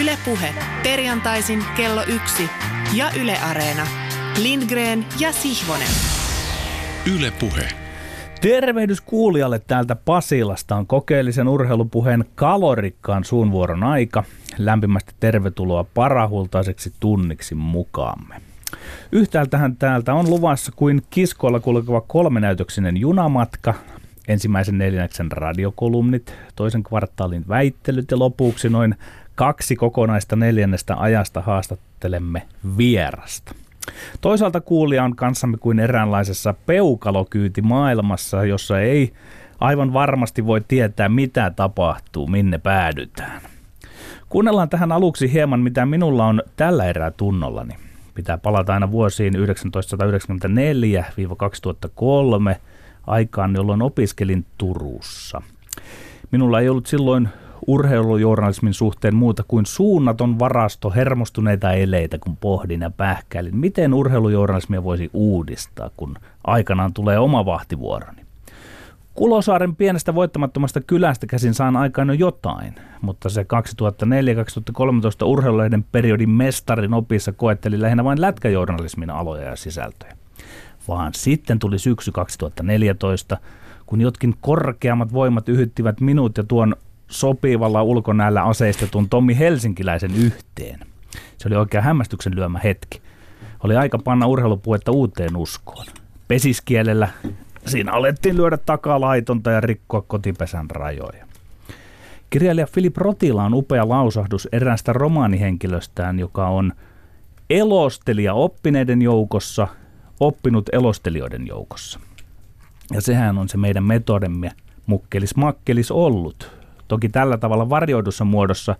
Ylepuhe perjantaisin kello yksi ja Yle Areena. Lindgren ja Sihvonen. Ylepuhe. Tervehdys kuulijalle täältä Pasilasta on kokeellisen urheilupuheen kalorikkaan suunvuoron aika. Lämpimästi tervetuloa parahultaiseksi tunniksi mukaamme. Yhtäältähän täältä on luvassa kuin kiskoilla kulkeva kolmenäytöksinen junamatka, ensimmäisen neljänneksen radiokolumnit, toisen kvartaalin väittelyt ja lopuksi noin kaksi kokonaista neljännestä ajasta haastattelemme vierasta. Toisaalta kuulija on kanssamme kuin eräänlaisessa peukalokyyti maailmassa, jossa ei aivan varmasti voi tietää, mitä tapahtuu, minne päädytään. Kuunnellaan tähän aluksi hieman, mitä minulla on tällä erää tunnollani. Pitää palata aina vuosiin 1994-2003 aikaan, jolloin opiskelin Turussa. Minulla ei ollut silloin urheilujournalismin suhteen muuta kuin suunnaton varasto hermostuneita eleitä, kun pohdin ja pähkäilin, miten urheilujournalismia voisi uudistaa, kun aikanaan tulee oma vahtivuoroni. Kulosaaren pienestä voittamattomasta kylästä käsin saan aikaan jo jotain, mutta se 2004-2013 urheilulehden periodin mestarin opissa koetteli lähinnä vain lätkäjournalismin aloja ja sisältöjä. Vaan sitten tuli syksy 2014, kun jotkin korkeammat voimat yhyttivät minut ja tuon sopivalla ulkonäöllä aseistetun Tommi Helsinkiläisen yhteen. Se oli oikein hämmästyksen lyömä hetki. Oli aika panna urheilupuetta uuteen uskoon. Pesiskielellä siinä alettiin lyödä takalaitonta ja rikkoa kotipesän rajoja. Kirjailija Filip Rotila on upea lausahdus eräästä romaanihenkilöstään, joka on elostelija oppineiden joukossa, oppinut elostelijoiden joukossa. Ja sehän on se meidän metodemme mukkelis makkelis ollut. Toki tällä tavalla varjoidussa muodossa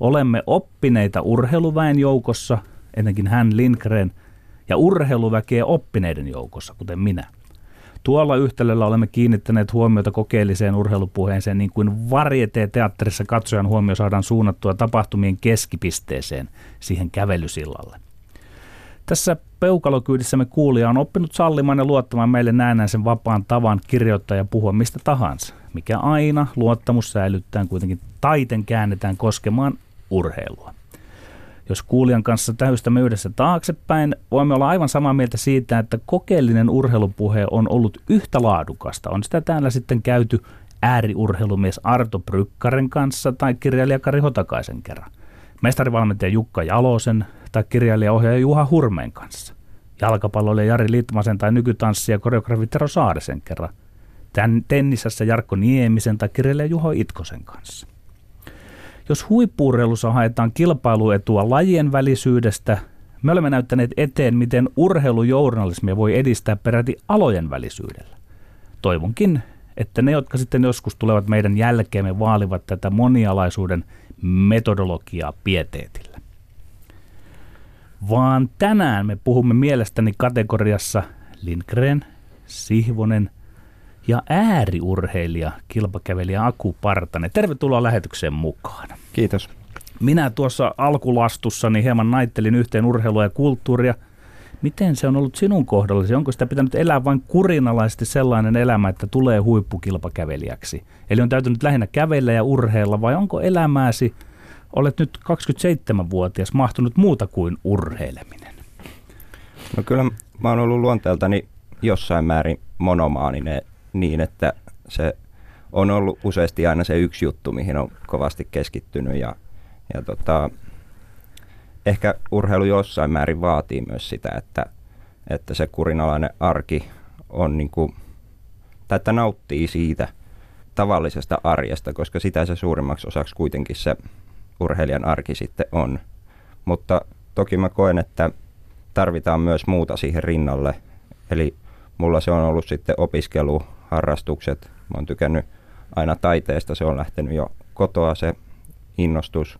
olemme oppineita urheiluväen joukossa, ennenkin hän Lindgren, ja urheiluväkeä oppineiden joukossa, kuten minä. Tuolla yhtälöllä olemme kiinnittäneet huomiota kokeelliseen urheilupuheeseen niin kuin varieteatterissa katsojan huomio saadaan suunnattua tapahtumien keskipisteeseen, siihen kävelysillalle. Tässä peukalokyydissämme kuulija on oppinut sallimaan ja luottamaan meille näennäisen vapaan tavan kirjoittaa ja puhua mistä tahansa, mikä aina luottamus säilyttää kuitenkin taiten käännetään koskemaan urheilua. Jos kuulijan kanssa tähystämme yhdessä taaksepäin, voimme olla aivan samaa mieltä siitä, että kokeellinen urheilupuhe on ollut yhtä laadukasta. On sitä täällä sitten käyty ääriurheilumies Arto Brykkaren kanssa tai kirjailija Kari Hotakaisen kerran. Mestarivalmentaja Jukka Jalosen tai kirjailijaohjaaja Juha Hurmeen kanssa. Jalkapalloilija Jari Litmasen tai nykytanssija koreografi Tero Saarisen kerran. Tän tennisessä Jarkko Niemisen tai kirjailija Juho Itkosen kanssa. Jos huippuurheilussa haetaan kilpailuetua lajien välisyydestä, me olemme näyttäneet eteen, miten urheilujournalismia voi edistää peräti alojen välisyydellä. Toivonkin, että ne, jotka sitten joskus tulevat meidän jälkeemme, vaalivat tätä monialaisuuden metodologiaa pieteetillä. Vaan tänään me puhumme mielestäni kategoriassa Lindgren, Sihvonen ja ääriurheilija, kilpakävelijä Aku Partanen. Tervetuloa lähetykseen mukaan. Kiitos. Minä tuossa alkulastussani hieman naittelin yhteen urheilua ja kulttuuria. Miten se on ollut sinun kohdallasi? Onko sitä pitänyt elää vain kurinalaisesti sellainen elämä, että tulee huippukilpakävelijäksi? Eli on täytynyt lähinnä kävellä ja urheilla vai onko elämääsi, olet nyt 27-vuotias, mahtunut muuta kuin urheileminen? No kyllä mä oon ollut luonteeltani jossain määrin monomaaninen niin, että se on ollut useasti aina se yksi juttu, mihin on kovasti keskittynyt ja, ja tota, ehkä urheilu jossain määrin vaatii myös sitä, että, että se kurinalainen arki on niin kuin, tai että nauttii siitä tavallisesta arjesta, koska sitä se suurimmaksi osaksi kuitenkin se urheilijan arki sitten on. Mutta toki mä koen, että tarvitaan myös muuta siihen rinnalle. Eli mulla se on ollut sitten opiskelu, harrastukset. Mä oon tykännyt aina taiteesta, se on lähtenyt jo kotoa se innostus.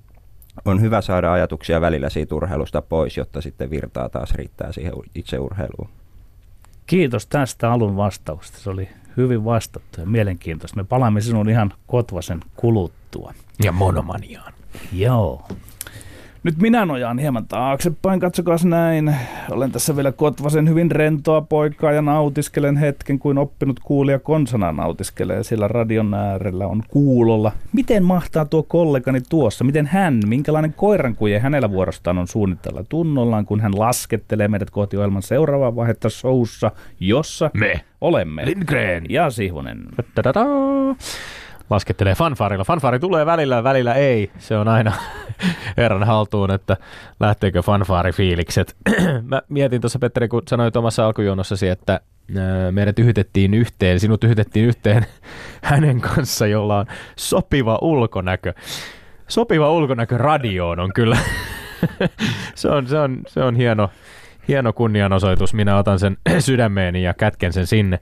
On hyvä saada ajatuksia välillä siitä urheilusta pois, jotta sitten virtaa taas riittää siihen itse urheiluun. Kiitos tästä alun vastauksesta. Se oli hyvin vastattu ja mielenkiintoista. Me palaamme sinun ihan kotvasen kuluttua. Ja monomaniaan. Joo. Nyt minä nojaan hieman taaksepäin, katsokaa näin. Olen tässä vielä kotvasen hyvin rentoa poikaa ja nautiskelen hetken kuin oppinut kuulija konsana nautiskelee, sillä radion äärellä on kuulolla. Miten mahtaa tuo kollegani tuossa? Miten hän, minkälainen koirankuje hänellä vuorostaan on suunnitella tunnollaan, kun hän laskettelee meidät kohti ohjelman seuraavaa vaihetta showssa, jossa Me. olemme Lindgren. ja Sihvonen. Tadada. Laskettelee fanfaarilla. Fanfaari tulee välillä, välillä ei. Se on aina herran haltuun, että lähteekö fanfaarifiilikset. Mä mietin tuossa, Petteri, kun sanoit omassa alkujonossasi, että meidät yhytettiin yhteen, sinut yhytettiin yhteen hänen kanssa, jolla on sopiva ulkonäkö. Sopiva ulkonäkö radioon on kyllä. se, on, se, on, se on hieno, hieno kunnianosoitus. Minä otan sen sydämeeni ja kätken sen sinne.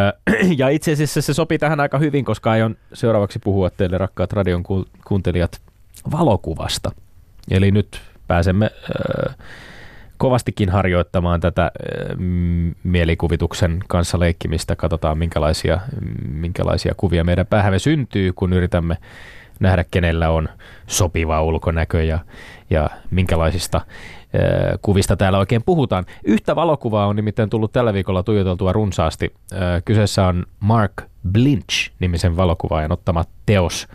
Ja itse asiassa se sopii tähän aika hyvin, koska aion seuraavaksi puhua teille rakkaat radion ku- kuuntelijat valokuvasta. Eli nyt pääsemme kovastikin harjoittamaan tätä mielikuvituksen kanssa leikkimistä. Katsotaan minkälaisia, minkälaisia kuvia meidän päähämme syntyy, kun yritämme nähdä, kenellä on sopiva ulkonäkö ja, ja minkälaisista kuvista täällä oikein puhutaan. Yhtä valokuvaa on nimittäin tullut tällä viikolla tuijoteltua runsaasti. Kyseessä on Mark Blinch-nimisen valokuvaajan ottama teos.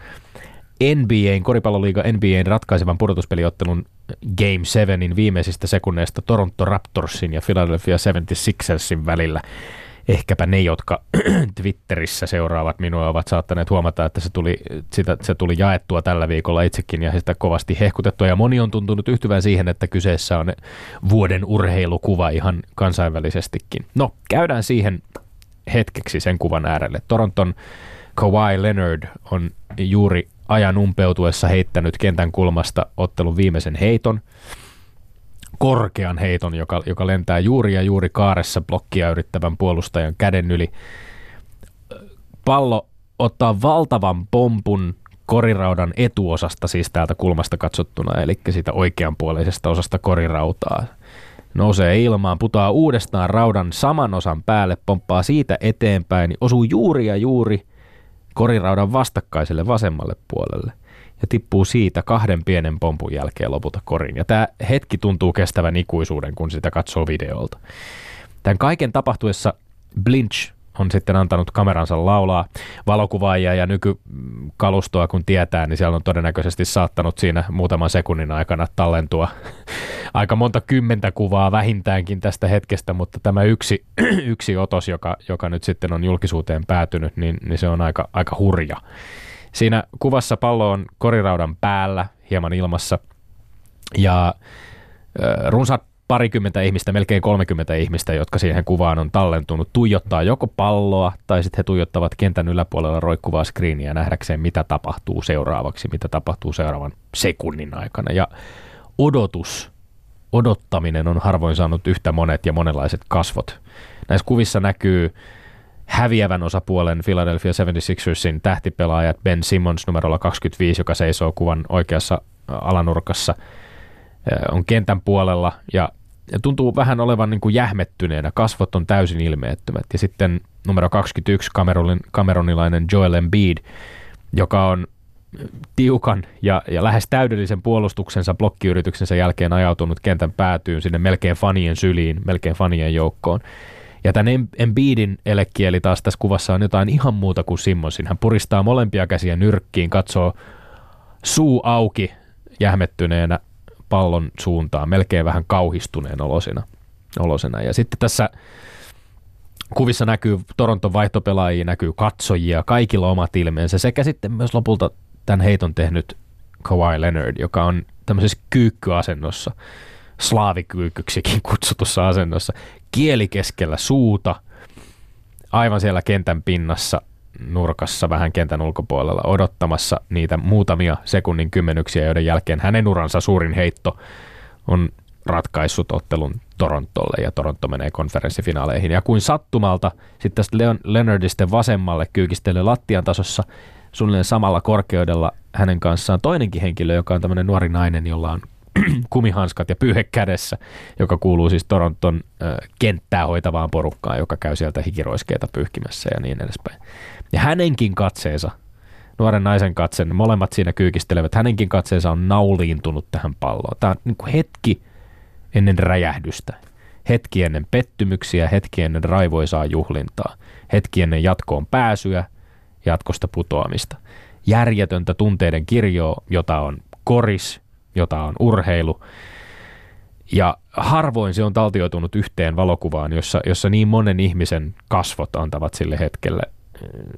NBAn, koripalloliiga NBAn ratkaisevan pudotuspeliottelun Game 7in viimeisistä sekunneista Toronto Raptorsin ja Philadelphia 76ersin välillä. Ehkäpä ne, jotka Twitterissä seuraavat minua, ovat saattaneet huomata, että se tuli, sitä, se tuli jaettua tällä viikolla itsekin ja sitä kovasti hehkutettua. Ja moni on tuntunut yhtyvän siihen, että kyseessä on vuoden urheilukuva ihan kansainvälisestikin. No, käydään siihen hetkeksi sen kuvan äärelle. Toronton Kawhi Leonard on juuri ajan umpeutuessa heittänyt kentän kulmasta ottelun viimeisen heiton, korkean heiton, joka, joka lentää juuri ja juuri kaaressa blokkia yrittävän puolustajan käden yli. Pallo ottaa valtavan pompun koriraudan etuosasta, siis täältä kulmasta katsottuna, eli siitä oikeanpuoleisesta osasta korirautaa. Nousee ilmaan, putaa uudestaan raudan saman osan päälle, pomppaa siitä eteenpäin, osuu juuri ja juuri koriraudan vastakkaiselle vasemmalle puolelle ja tippuu siitä kahden pienen pompun jälkeen lopulta korin. Ja tämä hetki tuntuu kestävän ikuisuuden, kun sitä katsoo videolta. Tämän kaiken tapahtuessa Blinch on sitten antanut kameransa laulaa valokuvaajia ja nykykalustoa kun tietää, niin siellä on todennäköisesti saattanut siinä muutaman sekunnin aikana tallentua aika monta kymmentä kuvaa vähintäänkin tästä hetkestä, mutta tämä yksi, yksi otos, joka, joka nyt sitten on julkisuuteen päätynyt, niin, niin se on aika, aika hurja. Siinä kuvassa pallo on koriraudan päällä, hieman ilmassa, ja runsaat parikymmentä ihmistä, melkein 30 ihmistä, jotka siihen kuvaan on tallentunut, tuijottaa joko palloa tai sitten he tuijottavat kentän yläpuolella roikkuvaa screeniä nähdäkseen, mitä tapahtuu seuraavaksi, mitä tapahtuu seuraavan sekunnin aikana. Ja odotus, odottaminen on harvoin saanut yhtä monet ja monenlaiset kasvot. Näissä kuvissa näkyy häviävän osapuolen Philadelphia 76ersin tähtipelaajat Ben Simmons numerolla 25, joka seisoo kuvan oikeassa alanurkassa, on kentän puolella ja, tuntuu vähän olevan niin kuin jähmettyneenä. Kasvot on täysin ilmeettömät. Ja sitten numero 21 kameronin, kameronilainen Joel Embiid, joka on tiukan ja, ja lähes täydellisen puolustuksensa blokkiyrityksensä jälkeen ajautunut kentän päätyyn sinne melkein fanien syliin, melkein fanien joukkoon. Ja tämän Embiidin elekieli taas tässä kuvassa on jotain ihan muuta kuin Simmonsin. Hän puristaa molempia käsiä nyrkkiin, katsoo suu auki jähmettyneenä pallon suuntaan, melkein vähän kauhistuneen olosena. olosena. Ja sitten tässä kuvissa näkyy Toronton vaihtopelaajia, näkyy katsojia, kaikilla omat ilmeensä, sekä sitten myös lopulta tämän heiton tehnyt Kawhi Leonard, joka on tämmöisessä kyykkyasennossa, slaavikyykyksikin kutsutussa asennossa, kieli keskellä suuta, aivan siellä kentän pinnassa, nurkassa vähän kentän ulkopuolella odottamassa niitä muutamia sekunnin kymmenyksiä, joiden jälkeen hänen uransa suurin heitto on ratkaissut ottelun Torontolle ja Toronto menee konferenssifinaaleihin. Ja kuin sattumalta sitten tästä Leon Leonardisten vasemmalle kyykistelee lattian tasossa suunnilleen samalla korkeudella hänen kanssaan toinenkin henkilö, joka on tämmöinen nuori nainen, jolla on kumihanskat ja pyyhe kädessä, joka kuuluu siis Toronton kenttää hoitavaan porukkaan, joka käy sieltä hikiroiskeita pyyhkimässä ja niin edespäin. Ja hänenkin katseensa nuoren naisen katsen, molemmat siinä kyykistelevät. Hänenkin katseensa on nauliintunut tähän palloon. Tämä on niin kuin hetki ennen räjähdystä. Hetki ennen pettymyksiä, hetki ennen raivoisaa juhlintaa. Hetki ennen jatkoon pääsyä, jatkosta putoamista. Järjetöntä tunteiden kirjoa, jota on koris, jota on urheilu. Ja harvoin se on taltioitunut yhteen valokuvaan, jossa, jossa niin monen ihmisen kasvot antavat sille hetkelle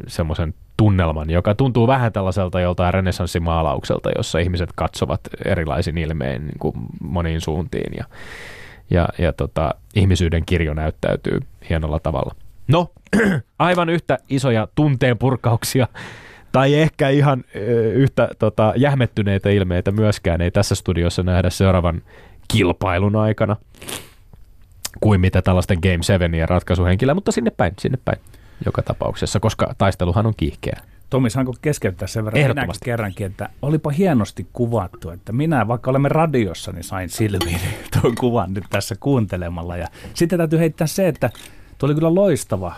semmoisen tunnelman, joka tuntuu vähän tällaiselta joltain renessanssimaalaukselta, jossa ihmiset katsovat erilaisin ilmein niin kuin moniin suuntiin ja, ja, ja tota, ihmisyyden kirjo näyttäytyy hienolla tavalla. No, aivan yhtä isoja tunteen purkauksia tai ehkä ihan yhtä tota, jähmettyneitä ilmeitä myöskään ei tässä studiossa nähdä seuraavan kilpailun aikana kuin mitä tällaisten Game 7 ja ratkaisuhenkilöä, mutta sinne päin, sinne päin joka tapauksessa, koska taisteluhan on kiihkeä. Tomi, saanko keskeyttää sen verran Ehdottomasti. kerrankin, että olipa hienosti kuvattu, että minä, vaikka olemme radiossa, niin sain silmiin tuon kuvan nyt tässä kuuntelemalla. Ja sitten täytyy heittää se, että tuo oli kyllä loistava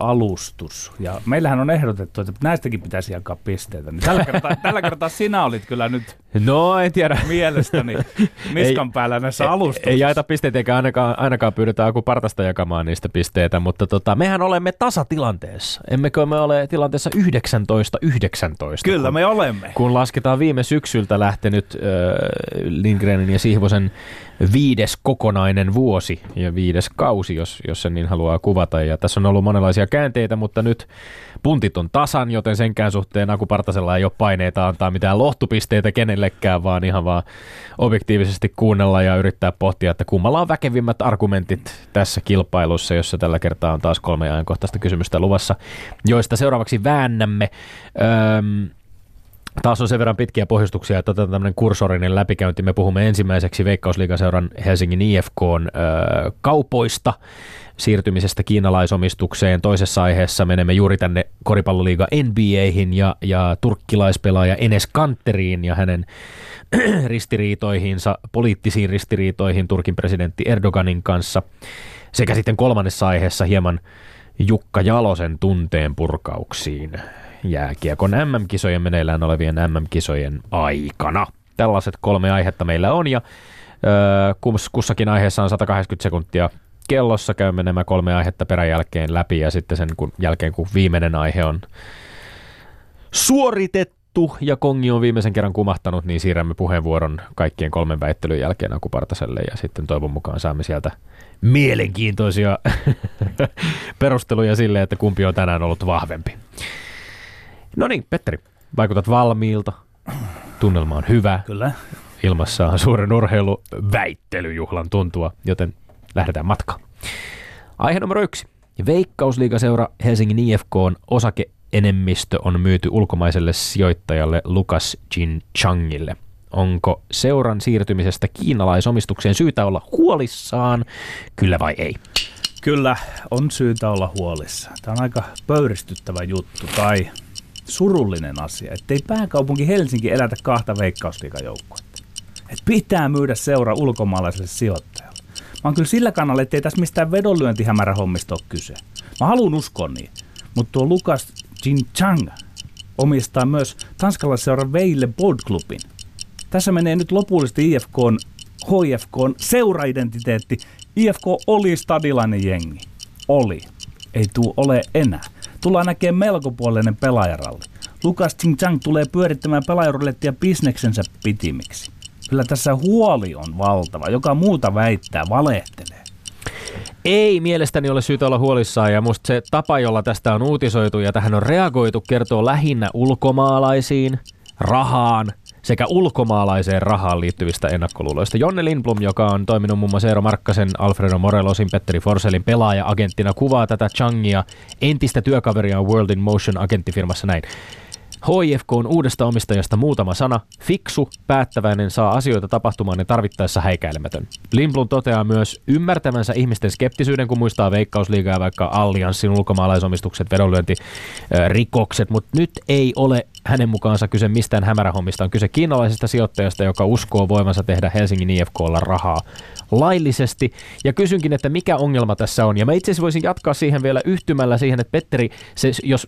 alustus. Ja meillähän on ehdotettu, että näistäkin pitäisi jakaa pisteitä. Niin tällä, kertaa, tällä kertaa sinä olit kyllä nyt No, en tiedä. mielestäni niskan ei, päällä näissä alustuksissa. Ei jaeta pisteitä eikä ainakaan, ainakaan pyydetä Aku Partasta jakamaan niistä pisteitä, mutta tota, mehän olemme tasatilanteessa. Emmekö me ole tilanteessa 19-19? Kyllä kun, me olemme. Kun lasketaan viime syksyltä lähtenyt äh, Lindgrenin ja Sihvosen viides kokonainen vuosi ja viides kausi, jos, jos sen niin haluaa kuvata. Ja tässä on ollut monenlaisia käänteitä, mutta nyt puntit on tasan, joten senkään suhteen Aku Partasella ei ole paineita antaa mitään lohtupisteitä kenellekään, vaan ihan vaan objektiivisesti kuunnella ja yrittää pohtia, että kummalla on väkevimmät argumentit tässä kilpailussa, jossa tällä kertaa on taas kolme ajankohtaista kysymystä luvassa, joista seuraavaksi väännämme. Öm, Taas on sen verran pitkiä pohjustuksia, että otetaan tämmöinen kursorinen läpikäynti. Me puhumme ensimmäiseksi Veikkausliigaseuran Helsingin IFK kaupoista, siirtymisestä kiinalaisomistukseen. Toisessa aiheessa menemme juuri tänne koripalloliiga NBAihin ja, ja turkkilaispelaaja Enes Kanteriin ja hänen ristiriitoihinsa, poliittisiin ristiriitoihin Turkin presidentti Erdoganin kanssa. Sekä sitten kolmannessa aiheessa hieman Jukka Jalosen tunteen purkauksiin jääkiekon MM-kisojen meneillään olevien MM-kisojen aikana. Tällaiset kolme aihetta meillä on ja ö, kussakin aiheessa on 180 sekuntia kellossa. Käymme nämä kolme aihetta peräjälkeen läpi ja sitten sen kun, jälkeen kun viimeinen aihe on suoritettu ja kongi on viimeisen kerran kumahtanut, niin siirrämme puheenvuoron kaikkien kolmen väittelyn jälkeen Akupartaselle ja sitten toivon mukaan saamme sieltä mielenkiintoisia perusteluja sille, että kumpi on tänään ollut vahvempi. No niin, Petteri, vaikutat valmiilta. Tunnelma on hyvä. Kyllä. Ilmassa on suuren urheiluväittelyjuhlan tuntua, joten lähdetään matkaan. Aihe numero yksi. Veikkausliigaseura Helsingin IFK on osakeenemmistö on myyty ulkomaiselle sijoittajalle Lukas Jin Changille. Onko seuran siirtymisestä kiinalaisomistukseen syytä olla huolissaan, kyllä vai ei? Kyllä, on syytä olla huolissa. Tämä on aika pöyristyttävä juttu tai surullinen asia, ettei pääkaupunki Helsinki elätä kahta veikkausliikajoukkuetta. Et pitää myydä seura ulkomaalaiselle sijoittajalle. Mä oon kyllä sillä kannalla, ettei tässä mistään vedonlyöntihämärähommista ole kyse. Mä haluan uskoa niin. Mutta tuo Lukas Chang omistaa myös tanskalaisseuran Veille Board-klubin. Tässä menee nyt lopullisesti IFK on seuraidentiteetti. IFK oli stadilainen jengi. Oli. Ei tuu ole enää. Tullaan näkemään melkopuolinen pelaajaralli. Lukas Chang tulee pyörittämään pelaajarulettia bisneksensä pitimiksi. Kyllä tässä huoli on valtava. Joka muuta väittää, valehtelee. Ei mielestäni ole syytä olla huolissaan ja musta se tapa, jolla tästä on uutisoitu ja tähän on reagoitu, kertoo lähinnä ulkomaalaisiin, rahaan sekä ulkomaalaiseen rahaan liittyvistä ennakkoluuloista. Jonne Lindblom, joka on toiminut muun muassa Eero Markkasen, Alfredo Morelosin, Petteri Forselin pelaaja-agenttina, kuvaa tätä Changia entistä työkaveria World in Motion agenttifirmassa näin. HIFK on uudesta omistajasta muutama sana. Fiksu, päättäväinen, saa asioita tapahtumaan ja tarvittaessa häikäilemätön. Lindblom toteaa myös ymmärtävänsä ihmisten skeptisyyden, kun muistaa veikkausliigaa vaikka allianssin ulkomaalaisomistukset, vedonlyönti, rikokset, mutta nyt ei ole hänen mukaansa kyse mistään hämärähommista. On kyse kiinalaisesta sijoittajasta, joka uskoo voimansa tehdä Helsingin IFKlla rahaa laillisesti. Ja kysynkin, että mikä ongelma tässä on. Ja mä itse asiassa voisin jatkaa siihen vielä yhtymällä siihen, että Petteri, se, jos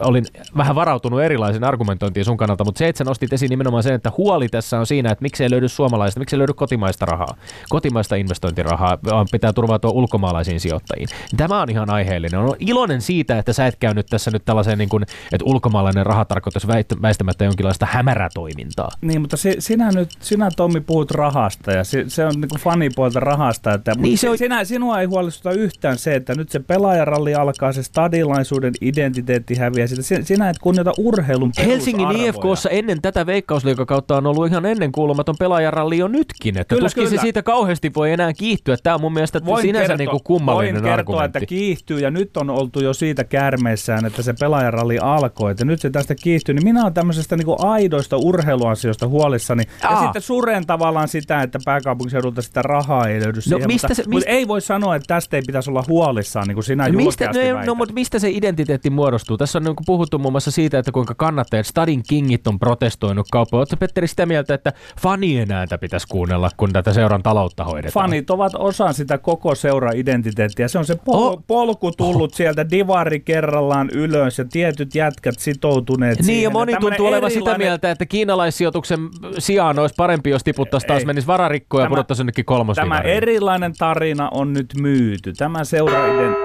olin vähän varautunut erilaisen argumentointiin sun kannalta, mutta se, että sä nostit esiin nimenomaan sen, että huoli tässä on siinä, että miksei löydy suomalaista, miksei löydy kotimaista rahaa, kotimaista investointirahaa, vaan pitää turvautua ulkomaalaisiin sijoittajiin. Tämä on ihan aiheellinen. On iloinen siitä, että sä et käynyt tässä nyt tällaiseen, niin kuin, että ulkomaalainen raha tarkoittaisi väistämättä jonkinlaista hämärätoimintaa. Niin, mutta se, sinä nyt, sinä Tommi puhut rahasta ja se, se on niin kuin fanipuolta rahasta. Että, niin se on... sinä, sinua ei huolestuta yhtään se, että nyt se pelaajaralli alkaa, se stadilaisuuden identiteetti häviää. Sitä. Sinä et kunnioita urheilun Helsingin IFKssa ennen tätä veikkausliikakautta on ollut ihan ennen kuulumaton pelaajaralli jo nytkin. Että kyllä, tuskin kyllä. se siitä kauheasti voi enää kiihtyä. Tämä on mun mielestä voin sinänsä kertoa, niin kuin kummallinen voin kertoa, argumentti. että kiihtyy ja nyt on oltu jo siitä kärmeissään, että se pelaajaralli alkoi. Että nyt se tästä kiihtyy. Niin minä olen tämmöisestä niin kuin aidoista urheiluasioista huolissani. Aa. Ja sitten suren tavallaan sitä, että pääkaupunkiseudulta sitä rahaa ei löydy no, siihen. Mistä mutta, se, mutta ei voi sanoa, että tästä ei pitäisi olla huolissaan, niin kuin sinä no, mistä, no, no, mutta mistä se identiteetti muodostuu? Tässä on niin kuin puhuttu muun muassa siitä, että kuinka kannattajat, Stadin kingit on protestoinut kauppaa. Oletko Petteri sitä mieltä, että fanien ääntä pitäisi kuunnella, kun tätä seuran taloutta hoidetaan? Fanit ovat osa sitä koko seura-identiteettiä. Se on se pol- oh. polku tullut oh. sieltä divari kerrallaan ylös ja tietyt jätkät sitoutuneet Niin siihen. ja moni tuntuu olevan erilainen... sitä mieltä, että kiinalaissijoituksen sijaan olisi parempi, jos tiputtaisiin taas menisi vararikkoja ja pudottaisiin jonnekin kolmos. Tämä erilainen tarina on nyt myyty. Tämä seuraiden...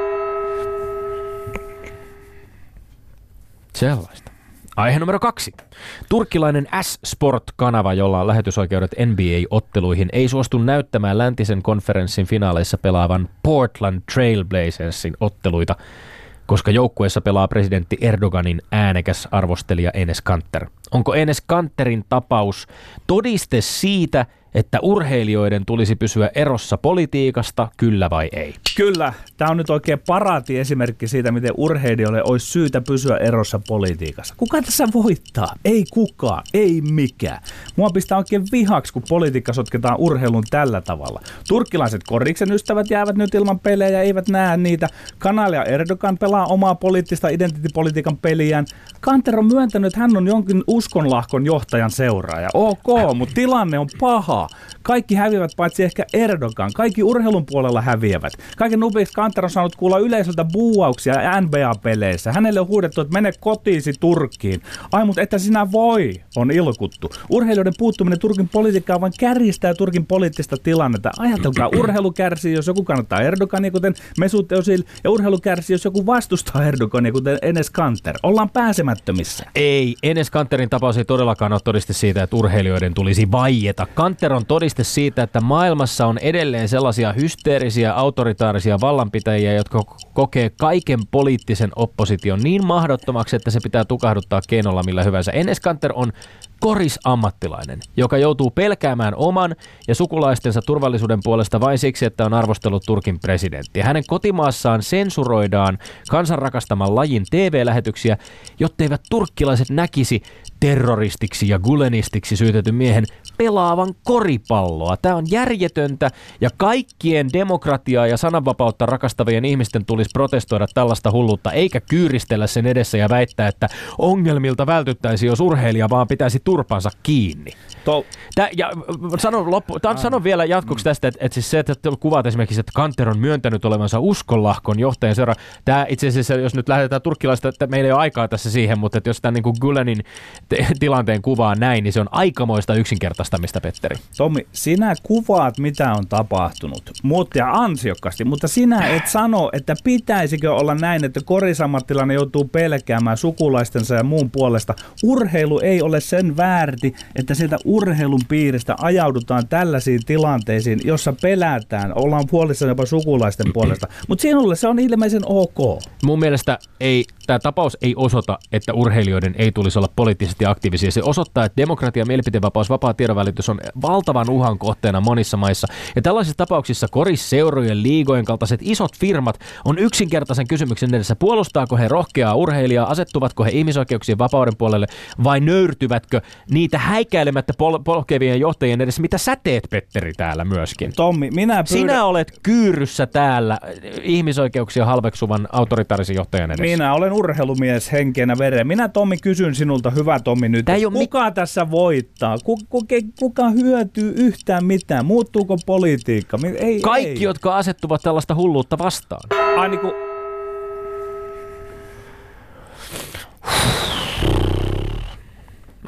Sellaista. Aihe numero kaksi. Turkkilainen S-Sport-kanava, jolla on lähetysoikeudet NBA-otteluihin, ei suostu näyttämään läntisen konferenssin finaaleissa pelaavan Portland Trailblazersin otteluita, koska joukkueessa pelaa presidentti Erdoganin äänekäs arvostelija Enes Kanter. Onko Enes Kanterin tapaus todiste siitä, että urheilijoiden tulisi pysyä erossa politiikasta, kyllä vai ei? Kyllä. Tämä on nyt oikein paraati esimerkki siitä, miten urheilijoille olisi syytä pysyä erossa politiikassa. Kuka tässä voittaa? Ei kukaan, ei mikään. Mua pistää oikein vihaksi, kun politiikka sotketaan urheilun tällä tavalla. Turkkilaiset koriksen ystävät jäävät nyt ilman pelejä, eivät näe niitä. Kanalia Erdogan pelaa omaa poliittista identiteettipolitiikan peliään. Kanter on myöntänyt, että hän on jonkin uskonlahkon johtajan seuraaja. Ok, mutta tilanne on paha. Kaikki häviävät paitsi ehkä Erdogan. Kaikki urheilun puolella häviävät. Kaiken nopeasti Kanter on saanut kuulla yleisöltä buuauksia NBA-peleissä. Hänelle on huudettu, että mene kotiisi Turkkiin. Ai, mutta että sinä voi, on ilkuttu. Urheilijoiden puuttuminen Turkin politiikkaan vain kärjistää Turkin poliittista tilannetta. Ajatelkaa, urheilu kärsii, jos joku kannattaa Erdogania, kuten Mesut Özil, ja urheilu kärsii, jos joku vastustaa Erdogania, kuten Enes Kanter. Ollaan pääsemättömissä. Ei, Enes Kanterin tapaus ei todellakaan ole todiste siitä, että urheilijoiden tulisi vaieta. Kanter on todiste siitä, että maailmassa on edelleen sellaisia hysteerisiä, autoritaarisia vallanpitäjiä, jotka kokee kaiken poliittisen opposition niin mahdottomaksi, että se pitää tukahduttaa keinolla millä hyvänsä. Enes Kanter on korisammattilainen, joka joutuu pelkäämään oman ja sukulaistensa turvallisuuden puolesta vain siksi, että on arvostellut Turkin presidentti. Hänen kotimaassaan sensuroidaan kansanrakastaman lajin TV-lähetyksiä, jotteivät turkkilaiset näkisi terroristiksi ja gulenistiksi syytetyn miehen pelaavan koripalloa. Tämä on järjetöntä ja kaikkien demokratiaa ja sananvapautta rakastavien ihmisten tulisi protestoida tällaista hulluutta, eikä kyyristellä sen edessä ja väittää, että ongelmilta vältyttäisiin, jos urheilija vaan pitäisi turpansa kiinni. To... Tää, ja sanon, loppu, tämän, sanon vielä jatkoksi tästä, että, että siis se, että kuvat esimerkiksi, että Kanter on myöntänyt olevansa uskonlahkon johtajan seura. Tämä itse asiassa, jos nyt lähdetään turkkilaista, että meillä ei ole aikaa tässä siihen, mutta että jos tämä niin Gulenin tilanteen kuvaa näin, niin se on aikamoista yksinkertaistamista, Petteri. Tommi, sinä kuvaat, mitä on tapahtunut, mutta ja ansiokkaasti, mutta sinä et sano, että pitäisikö olla näin, että korisammattilainen joutuu pelkäämään sukulaistensa ja muun puolesta. Urheilu ei ole sen väärti, että sieltä urheilun piiristä ajaudutaan tällaisiin tilanteisiin, jossa pelätään, ollaan huolissaan jopa sukulaisten puolesta. Mutta sinulle se on ilmeisen ok. Mun mielestä ei, tämä tapaus ei osoita, että urheilijoiden ei tulisi olla poliittisesti aktiivisia. Se osoittaa, että demokratia, mielipiteenvapaus, vapaa tiedonvälitys on valtavan uhan kohteena monissa maissa. Ja tällaisissa tapauksissa korisseurojen, liigojen kaltaiset isot firmat on yksinkertaisen kysymyksen edessä. Puolustaako he rohkeaa urheilijaa, asettuvatko he ihmisoikeuksien vapauden puolelle vai nöyrtyvätkö niitä häikäilemättä pol- polkevien johtajien edessä, mitä sä teet, Petteri, täällä myöskin. Tommi, minä pyydän... Sinä olet kyyryssä täällä ihmisoikeuksia halveksuvan autoritaarisen johtajan edessä. Minä olen urheilumies henkenä veren. Minä Tommi kysyn sinulta, hyvä Tommi nyt, Tää kuka mi- tässä voittaa? Kuka, kuka hyötyy yhtään mitään? Muuttuuko politiikka? Ei, Kaikki, ei. jotka asettuvat tällaista hulluutta vastaan. Ai, niin kuin,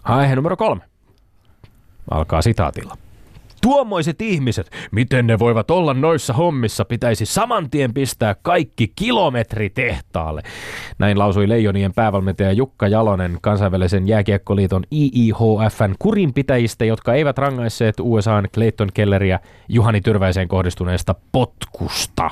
Aihe numero kolme. Alkaa sitaatilla. Tuommoiset ihmiset, miten ne voivat olla noissa hommissa, pitäisi saman tien pistää kaikki kilometri tehtaalle. Näin lausui Leijonien päävalmentaja Jukka Jalonen kansainvälisen jääkiekkoliiton IIHFn kurinpitäjistä, jotka eivät rangaisseet USAn Clayton Kelleriä Juhani Tyrväiseen kohdistuneesta potkusta.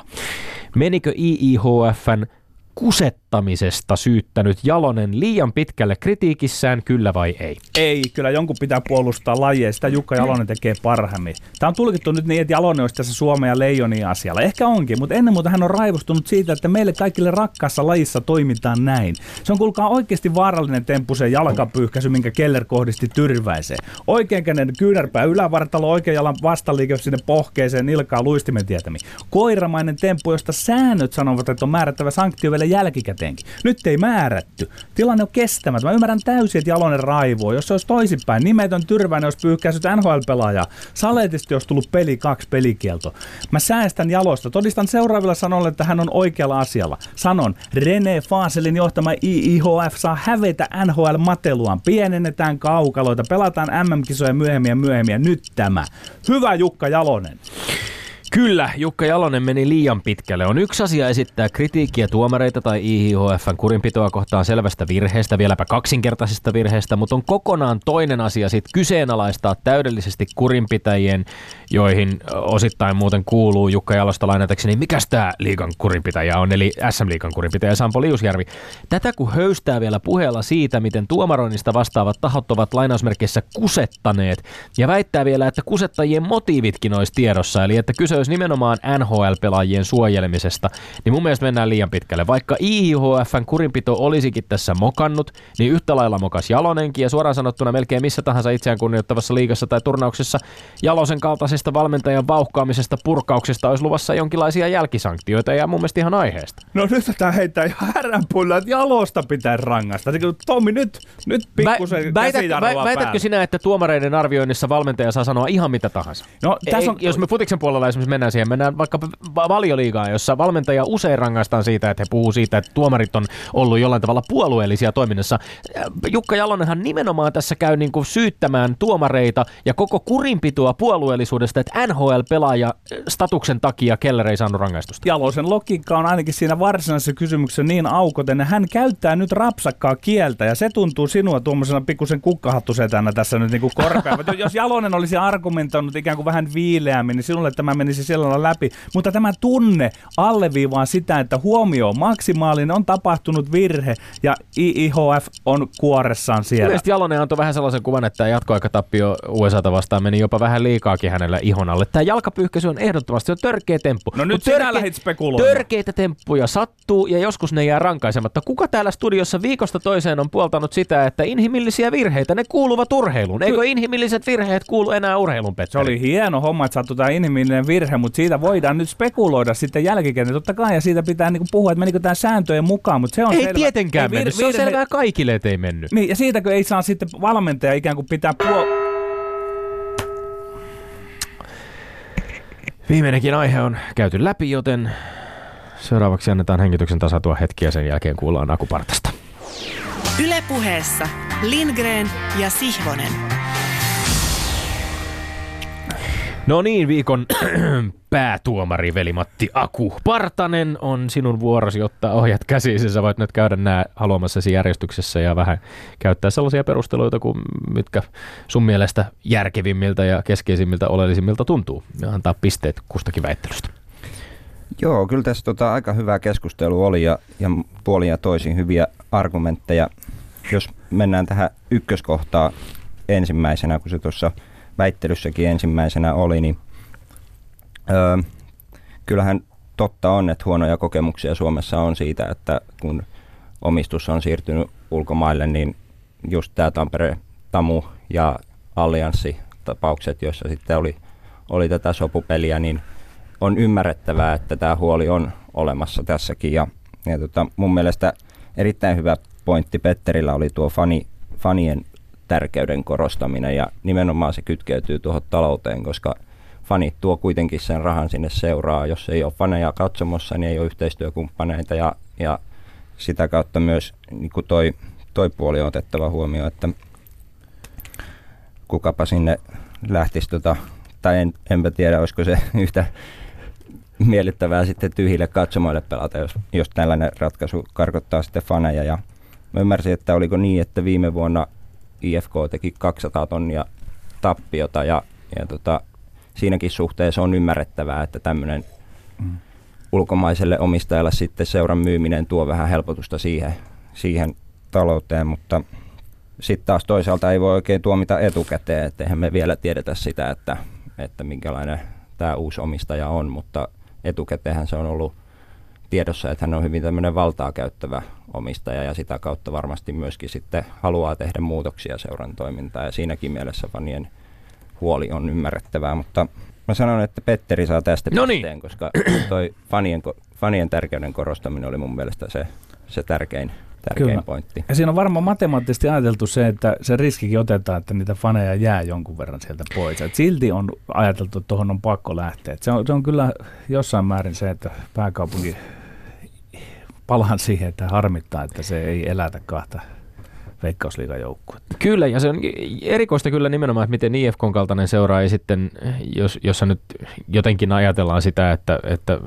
Menikö IIHFn kusettamisesta syyttänyt Jalonen liian pitkälle kritiikissään, kyllä vai ei? ei, kyllä jonkun pitää puolustaa lajeja. Sitä Jukka Jalonen tekee parhaimmin. Tämä on tulkittu nyt niin, että Jalonen olisi tässä Suomen ja Leijonin asialla. Ehkä onkin, mutta ennen muuta hän on raivostunut siitä, että meille kaikille rakkaassa lajissa toimitaan näin. Se on kuulkaa oikeasti vaarallinen temppu se jalkapyyhkäisy, minkä Keller kohdisti tyrväiseen. Oikeinkäinen kyynärpää ylävartalo, oikean jalan vastaliike sinne pohkeeseen, nilkaa luistimen tietämiin. Koiramainen temppu, josta säännöt sanovat, että on määrättävä sanktio jälkikäteenkin. Nyt ei määrätty. Tilanne on kestämätön. Mä ymmärrän täysin, että Jalonen raivoo. Jos se olisi toisinpäin, nimetön tyrväinen olisi pyyhkäisyt NHL-pelaajaa. Saletisti olisi tullut peli kaksi pelikielto. Mä säästän jalosta. Todistan seuraavilla sanoilla, että hän on oikealla asialla. Sanon, René Faaselin johtama IIHF saa hävetä NHL-mateluaan. Pienennetään kaukaloita, pelataan MM-kisoja myöhemmin ja myöhemmin. Ja nyt tämä. Hyvä Jukka Jalonen. Kyllä, Jukka Jalonen meni liian pitkälle. On yksi asia esittää kritiikkiä tuomareita tai IIHFn kurinpitoa kohtaan selvästä virheestä, vieläpä kaksinkertaisesta virheestä, mutta on kokonaan toinen asia sit kyseenalaistaa täydellisesti kurinpitäjien, joihin osittain muuten kuuluu Jukka Jalosta lainatakseni, mikäs tämä liigan kurinpitäjä on, eli SM-liigan kurinpitäjä Sampo Liusjärvi. Tätä kun höystää vielä puheella siitä, miten tuomaroinnista vastaavat tahot ovat lainausmerkeissä kusettaneet, ja väittää vielä, että kusettajien motiivitkin olisi tiedossa, eli että kyse olisi nimenomaan NHL-pelaajien suojelemisesta, niin mun mielestä mennään liian pitkälle. Vaikka IIHFn kurinpito olisikin tässä mokannut, niin yhtä lailla mokas Jalonenkin, ja suoraan sanottuna melkein missä tahansa itseään kunnioittavassa liigassa tai turnauksessa Jalosen kaltaisesta valmentajan vauhkaamisesta, purkauksesta olisi luvassa jonkinlaisia jälkisanktioita, ja mun mielestä ihan aiheesta. No nyt tämä heittää ihan häränpuilla, että jalosta pitää kuin, Tommi, nyt, nyt pikkusen Vä- väität, väitätkö päällä. sinä, että tuomareiden arvioinnissa valmentaja saa sanoa ihan mitä tahansa? No, tässä on, Ei, jos me futiksen puolella esimerkiksi mennään siihen, mennään vaikka va- valioliigaan, jossa valmentaja usein rangaistaan siitä, että he puhuu siitä, että tuomarit on ollut jollain tavalla puolueellisia toiminnassa. Äh, Jukka Jalonenhan nimenomaan tässä käy niin kuin syyttämään tuomareita ja koko kurinpitoa puolueellisuudesta, että NHL-pelaaja äh, statuksen takia Keller ei saanut rangaistusta. Jalosen logiikka on ainakin siinä varsinaisessa kysymyksessä niin aukoten. ja Hän käyttää nyt rapsakkaa kieltä ja se tuntuu sinua tuommoisena pikkusen kukkahattusetänä tässä nyt niin kuin korpea. Mutta jos Jalonen olisi argumentoinut ikään kuin vähän viileämmin, niin sinulle tämä menisi sillä lailla läpi. Mutta tämä tunne alleviivaa sitä, että huomio on maksimaalinen, on tapahtunut virhe ja IIHF on kuoressaan siellä. Mielestäni Jalonen antoi vähän sellaisen kuvan, että jatkoaikatappio USAta vastaan meni jopa vähän liikaakin hänellä ihon alle. Tämä jalkapyyhkäisy on ehdottomasti se on törkeä temppu. No nyt Mut sinä lähdit spekuloimaan. Törkeitä temppuja sattuu ja joskus ne jää rankaisematta. Kuka täällä studiossa viikosta toiseen on puoltanut sitä, että inhimillisiä virheitä, ne kuuluvat urheiluun? Eikö inhimilliset virheet kuulu enää urheiluun, Se Petteri? oli hieno homma, että sattui tämä inhimillinen virhe, mutta siitä voidaan nyt spekuloida sitten jälkikäteen. Totta kai, ja siitä pitää niinku puhua, että menikö tämä sääntöjen mukaan, mutta se on Ei selvä. tietenkään Ei vir- mennyt. Se on virhe- selvää kaikille, että ei mennyt. Niin, ja siitäkö ei saa sitten valmentaja ikään kuin pitää puo... Viimeinenkin aihe on käyty läpi, joten seuraavaksi annetaan hengityksen tasatua hetki ja sen jälkeen kuullaan akupartasta. Ylepuheessa Lindgren ja Sihvonen. No niin, viikon päätuomari veli-Matti Aku Partanen on sinun vuorosi ottaa ohjat käsiin. Sä voit nyt käydä nämä haluamassasi järjestyksessä ja vähän käyttää sellaisia perusteluita, kuin mitkä sun mielestä järkevimmiltä ja keskeisimmiltä oleellisimmilta tuntuu. Ja antaa pisteet kustakin väittelystä. Joo, kyllä tässä tota, aika hyvää keskustelua oli ja, ja puolin ja toisin hyviä argumentteja. Jos mennään tähän ykköskohtaan ensimmäisenä, kun se tuossa väittelyssäkin ensimmäisenä oli, niin öö, kyllähän totta on, että huonoja kokemuksia Suomessa on siitä, että kun omistus on siirtynyt ulkomaille, niin just tämä Tampere Tamu ja Allianssi tapaukset, joissa sitten oli, oli tätä sopupeliä, niin on ymmärrettävää, että tämä huoli on olemassa tässäkin. Ja, ja tota, mun mielestä erittäin hyvä pointti Petterillä oli tuo fani, fanien tärkeyden korostaminen ja nimenomaan se kytkeytyy tuohon talouteen, koska fanit tuo kuitenkin sen rahan sinne seuraa. Jos ei ole faneja katsomossa, niin ei ole yhteistyökumppaneita ja, ja sitä kautta myös niin kuin toi, toi puoli on otettava huomioon, että kukapa sinne lähtisi, tota, tai en, enpä tiedä, olisiko se yhtä miellyttävää sitten tyhjille katsomoille pelata, jos, jos tällainen ratkaisu karkottaa sitten faneja. Ja mä ymmärsin, että oliko niin, että viime vuonna IFK teki 200 tonnia tappiota ja, ja tota, siinäkin suhteessa on ymmärrettävää, että tämmöinen mm. ulkomaiselle omistajalle sitten seuran myyminen tuo vähän helpotusta siihen, siihen talouteen, mutta sitten taas toisaalta ei voi oikein tuomita etukäteen, että eihän me vielä tiedetä sitä, että, että minkälainen tämä uusi omistaja on, mutta etukäteenhän se on ollut tiedossa, että hän on hyvin tämmöinen valtaa käyttävä omistaja ja sitä kautta varmasti myöskin sitten haluaa tehdä muutoksia seuran toimintaan ja siinäkin mielessä fanien huoli on ymmärrettävää, mutta mä sanon, että Petteri saa tästä no niin. pisteen, koska toi fanien, fanien tärkeyden korostaminen oli mun mielestä se, se tärkein tärkein Kyllä. pointti. Ja siinä on varmaan matemaattisesti ajateltu se, että se riskikin otetaan, että niitä faneja jää jonkun verran sieltä pois. Et silti on ajateltu, että tuohon on pakko lähteä. Et se, on, se on kyllä jossain määrin se, että pääkaupunki palaan siihen, että harmittaa, että se ei elätä kahta veikkausliigajoukkuetta. Kyllä, ja se on erikoista kyllä nimenomaan, että miten IFK kaltainen seura ei sitten, jos, jossa nyt jotenkin ajatellaan sitä, että, että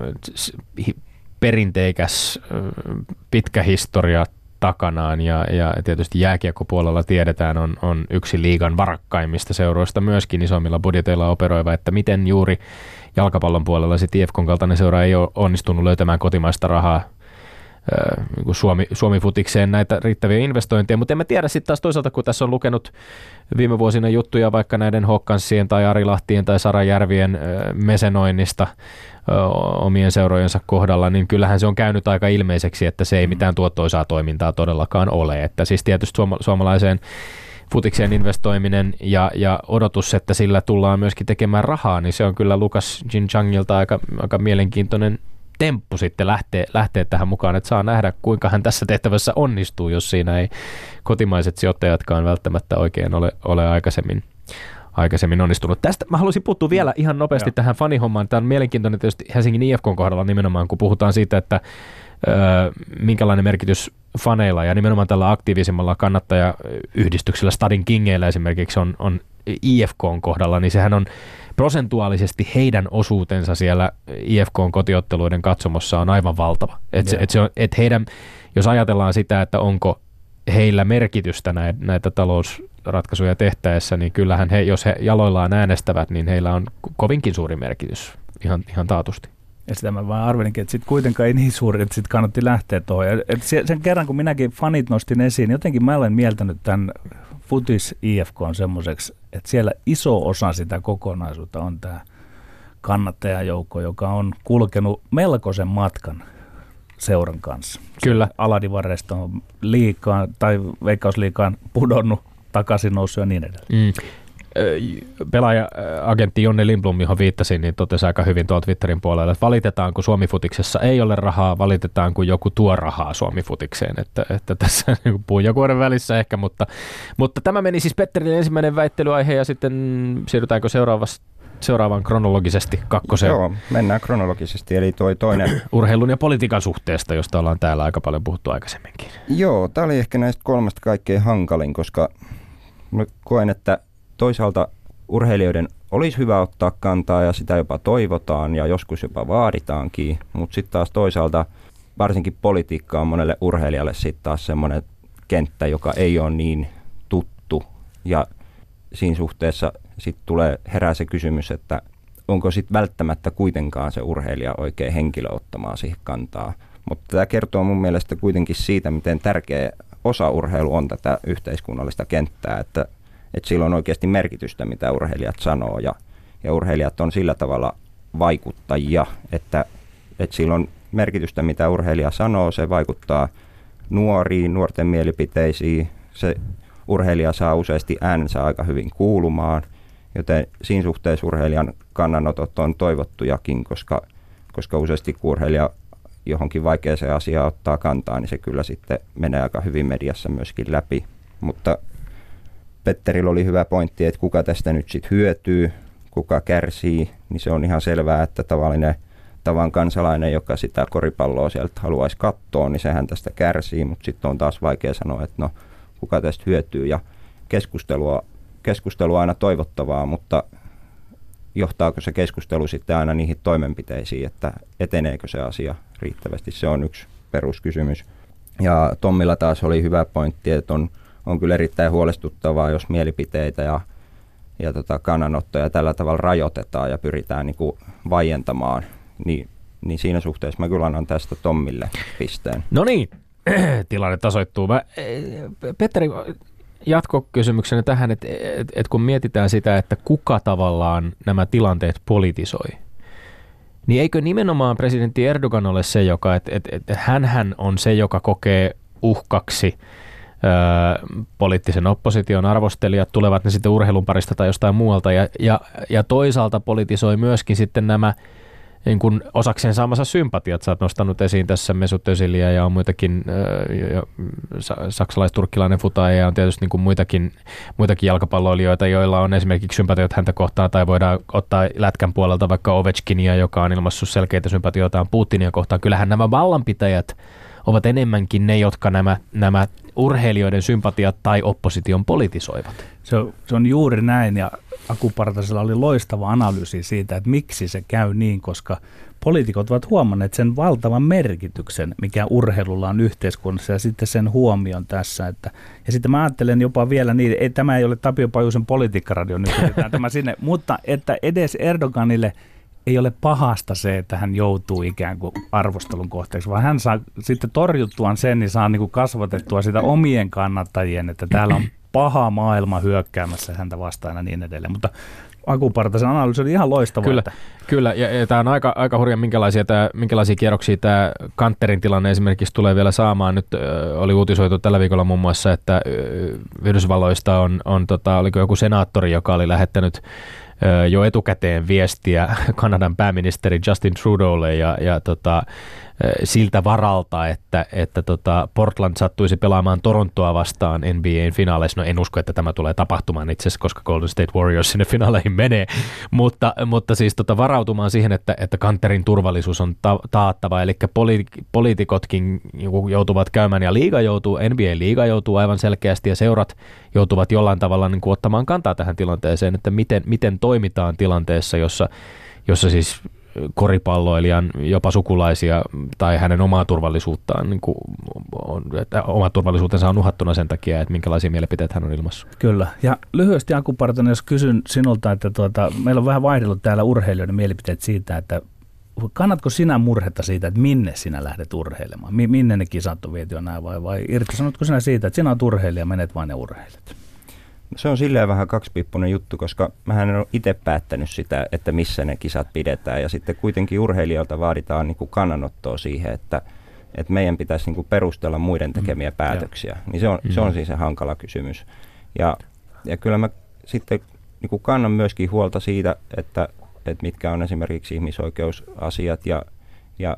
perinteikäs pitkä historia takanaan ja, ja tietysti jääkiekkopuolella tiedetään on, on yksi liigan varakkaimmista seuroista myöskin isommilla budjeteilla operoiva, että miten juuri jalkapallon puolella sitten IFKn kaltainen seura ei ole onnistunut löytämään kotimaista rahaa niin Suomi, Suomi-futikseen näitä riittäviä investointeja, mutta en mä tiedä sitten taas toisaalta, kun tässä on lukenut viime vuosina juttuja vaikka näiden Hokkansien tai Arilahtien tai Sarajärvien mesenoinnista omien seurojensa kohdalla, niin kyllähän se on käynyt aika ilmeiseksi, että se ei mm. mitään tuottoisaa toimintaa todellakaan ole. Että siis tietysti suoma- suomalaiseen futikseen investoiminen ja, ja odotus, että sillä tullaan myöskin tekemään rahaa, niin se on kyllä Lukas Jinchangilta aika, aika mielenkiintoinen temppu sitten lähtee, lähtee tähän mukaan, että saa nähdä, kuinka hän tässä tehtävässä onnistuu, jos siinä ei kotimaiset sijoittajatkaan välttämättä oikein ole, ole aikaisemmin aikaisemmin onnistunut. Tästä mä haluaisin puuttua vielä ihan nopeasti Joo. tähän fanihommaan. Tämä on mielenkiintoinen tietysti Helsingin IFK kohdalla nimenomaan, kun puhutaan siitä, että minkälainen merkitys faneilla ja nimenomaan tällä aktiivisimmalla kannattajayhdistyksellä Stadin Kingeillä esimerkiksi on, on IFK kohdalla, niin sehän on prosentuaalisesti heidän osuutensa siellä IFK kotiotteluiden katsomossa on aivan valtava. Et se, et se on, et heidän, jos ajatellaan sitä, että onko heillä merkitystä näitä, näitä talousratkaisuja tehtäessä, niin kyllähän he, jos he jaloillaan äänestävät, niin heillä on kovinkin suuri merkitys ihan, ihan taatusti. Ja sitä mä vaan arvelinkin, että sitten kuitenkaan ei niin suuri, että sitten kannatti lähteä tuohon. Et sen kerran, kun minäkin fanit nostin esiin, jotenkin mä olen mieltänyt tämän Futis IFK on semmoiseksi, että siellä iso osa sitä kokonaisuutta on tämä kannattajajoukko, joka on kulkenut melkoisen matkan seuran kanssa. Kyllä. Aladivarreista on liikaa tai veikkausliikaan pudonnut, takaisin noussut ja niin edelleen. Mm pelaaja-agentti Jonne Lindblom, johon viittasin, niin totesi aika hyvin tuolta Twitterin puolella, että valitetaan, kun Suomi-futiksessa ei ole rahaa, valitetaan, kun joku tuo rahaa Suomi-futikseen. Että, että tässä niin puun välissä ehkä, mutta, mutta tämä meni siis Petterin ensimmäinen väittelyaihe ja sitten siirrytäänkö seuraavassa seuraavaan kronologisesti kakkoseen. Joo, mennään kronologisesti, eli toi toinen. Urheilun ja politiikan suhteesta, josta ollaan täällä aika paljon puhuttu aikaisemminkin. Joo, tämä oli ehkä näistä kolmesta kaikkein hankalin, koska koen, että toisaalta urheilijoiden olisi hyvä ottaa kantaa ja sitä jopa toivotaan ja joskus jopa vaaditaankin, mutta sitten taas toisaalta varsinkin politiikka on monelle urheilijalle sitten taas semmoinen kenttä, joka ei ole niin tuttu ja siinä suhteessa sitten tulee herää se kysymys, että onko sitten välttämättä kuitenkaan se urheilija oikein henkilö ottamaan siihen kantaa. Mutta tämä kertoo mun mielestä kuitenkin siitä, miten tärkeä osa urheilu on tätä yhteiskunnallista kenttää, että että sillä on oikeasti merkitystä, mitä urheilijat sanoo. Ja, ja urheilijat on sillä tavalla vaikuttajia, että, että sillä on merkitystä, mitä urheilija sanoo, se vaikuttaa nuoriin, nuorten mielipiteisiin, se urheilija saa useasti äänensä aika hyvin kuulumaan, joten siinä suhteessa urheilijan kannanotot on toivottujakin, koska, koska useasti kun urheilija johonkin vaikeaan asiaan ottaa kantaa, niin se kyllä sitten menee aika hyvin mediassa myöskin läpi. Mutta Petterillä oli hyvä pointti, että kuka tästä nyt sitten hyötyy, kuka kärsii, niin se on ihan selvää, että tavallinen tavan kansalainen, joka sitä koripalloa sieltä haluaisi katsoa, niin sehän tästä kärsii, mutta sitten on taas vaikea sanoa, että no kuka tästä hyötyy ja keskustelua, keskustelua aina toivottavaa, mutta johtaako se keskustelu sitten aina niihin toimenpiteisiin, että eteneekö se asia riittävästi, se on yksi peruskysymys. Ja Tommilla taas oli hyvä pointti, että on, on kyllä erittäin huolestuttavaa, jos mielipiteitä ja, ja tota kannanottoja tällä tavalla rajoitetaan ja pyritään niin kuin vaientamaan, niin, niin siinä suhteessa mä kyllä annan tästä Tommille pisteen. No niin, tilanne tasoittuu. Mä, eh, Petteri, jatkokysymyksenä tähän, että et, et kun mietitään sitä, että kuka tavallaan nämä tilanteet politisoi, niin eikö nimenomaan presidentti Erdogan ole se, joka, että et, et, hän on se, joka kokee uhkaksi poliittisen opposition arvostelijat, tulevat ne sitten urheilun parista tai jostain muualta, ja, ja, ja toisaalta politisoi myöskin sitten nämä niin kuin osakseen saamansa sympatiat. Sä oot nostanut esiin tässä Mesut Öziliä ja on muitakin, ja saksalais-turkkilainen futaaja ja on tietysti niin kuin muitakin, muitakin jalkapalloilijoita, joilla on esimerkiksi sympatiot häntä kohtaan tai voidaan ottaa lätkän puolelta vaikka Ovechkinia, joka on ilmassut selkeitä sympatioitaan Putinia kohtaan. Kyllähän nämä vallanpitäjät ovat enemmänkin ne, jotka nämä, nämä urheilijoiden sympatiat tai opposition politisoivat. Se on, se on juuri näin ja Aku Partasella oli loistava analyysi siitä, että miksi se käy niin, koska poliitikot ovat huomanneet sen valtavan merkityksen, mikä urheilulla on yhteiskunnassa ja sitten sen huomion tässä. Että, ja sitten mä ajattelen jopa vielä niin, että tämä ei ole Tapio Pajusen politiikkaradio, nyt tämä sinne, mutta että edes Erdoganille – ei ole pahasta se, että hän joutuu ikään kuin arvostelun kohteeksi, vaan hän saa sitten torjuttuaan sen, niin saa niin kuin kasvatettua sitä omien kannattajien, että täällä on paha maailma hyökkäämässä häntä vastaan ja niin edelleen. Mutta Aku Partasen analyysi oli ihan loistava. Kyllä, että... kyllä. ja, ja tämä on aika, aika hurja, minkälaisia, tämä, minkälaisia kierroksia tämä Kanterin tilanne esimerkiksi tulee vielä saamaan. Nyt ö, oli uutisoitu tällä viikolla muun muassa, että ö, Yhdysvalloista on, on tota, oliko joku senaattori, joka oli lähettänyt jo etukäteen viestiä Kanadan pääministeri Justin Trudeaulle ja, ja tota, siltä varalta, että, että tota Portland sattuisi pelaamaan Torontoa vastaan NBAn finaaleissa. No en usko, että tämä tulee tapahtumaan itse asiassa, koska Golden State Warriors sinne finaaleihin menee, mutta, mutta siis tota varautumaan siihen, että, että kanterin turvallisuus on ta- taattava, eli poli- poliitikotkin joutuvat käymään ja liiga joutuu, NBA-liiga joutuu aivan selkeästi ja seurat joutuvat jollain tavalla niin kuin ottamaan kantaa tähän tilanteeseen, että miten, miten toimitaan tilanteessa, jossa jossa siis koripalloilijan jopa sukulaisia tai hänen omaa turvallisuuttaan, niin kuin on, että oma turvallisuutensa on uhattuna sen takia, että minkälaisia mielipiteitä hän on ilmassut. Kyllä. Ja lyhyesti Aku Partanen, jos kysyn sinulta, että tuota, meillä on vähän vaihdellut täällä urheilijoiden mielipiteet siitä, että kannatko sinä murhetta siitä, että minne sinä lähdet urheilemaan? Minne ne kisat on viety näin vai, vai irtisanotko sinä siitä, että sinä olet urheilija, menet vain ja urheilet? Se on silleen vähän kaksipiippunen juttu, koska mä en ole itse päättänyt sitä, että missä ne kisat pidetään. Ja sitten kuitenkin urheilijoilta vaaditaan niin kuin kannanottoa siihen, että, että meidän pitäisi niin kuin perustella muiden mm. tekemiä mm. päätöksiä. Niin se on, mm. se on siis se hankala kysymys. Ja, ja kyllä mä sitten niin kuin kannan myöskin huolta siitä, että, että mitkä on esimerkiksi ihmisoikeusasiat ja, ja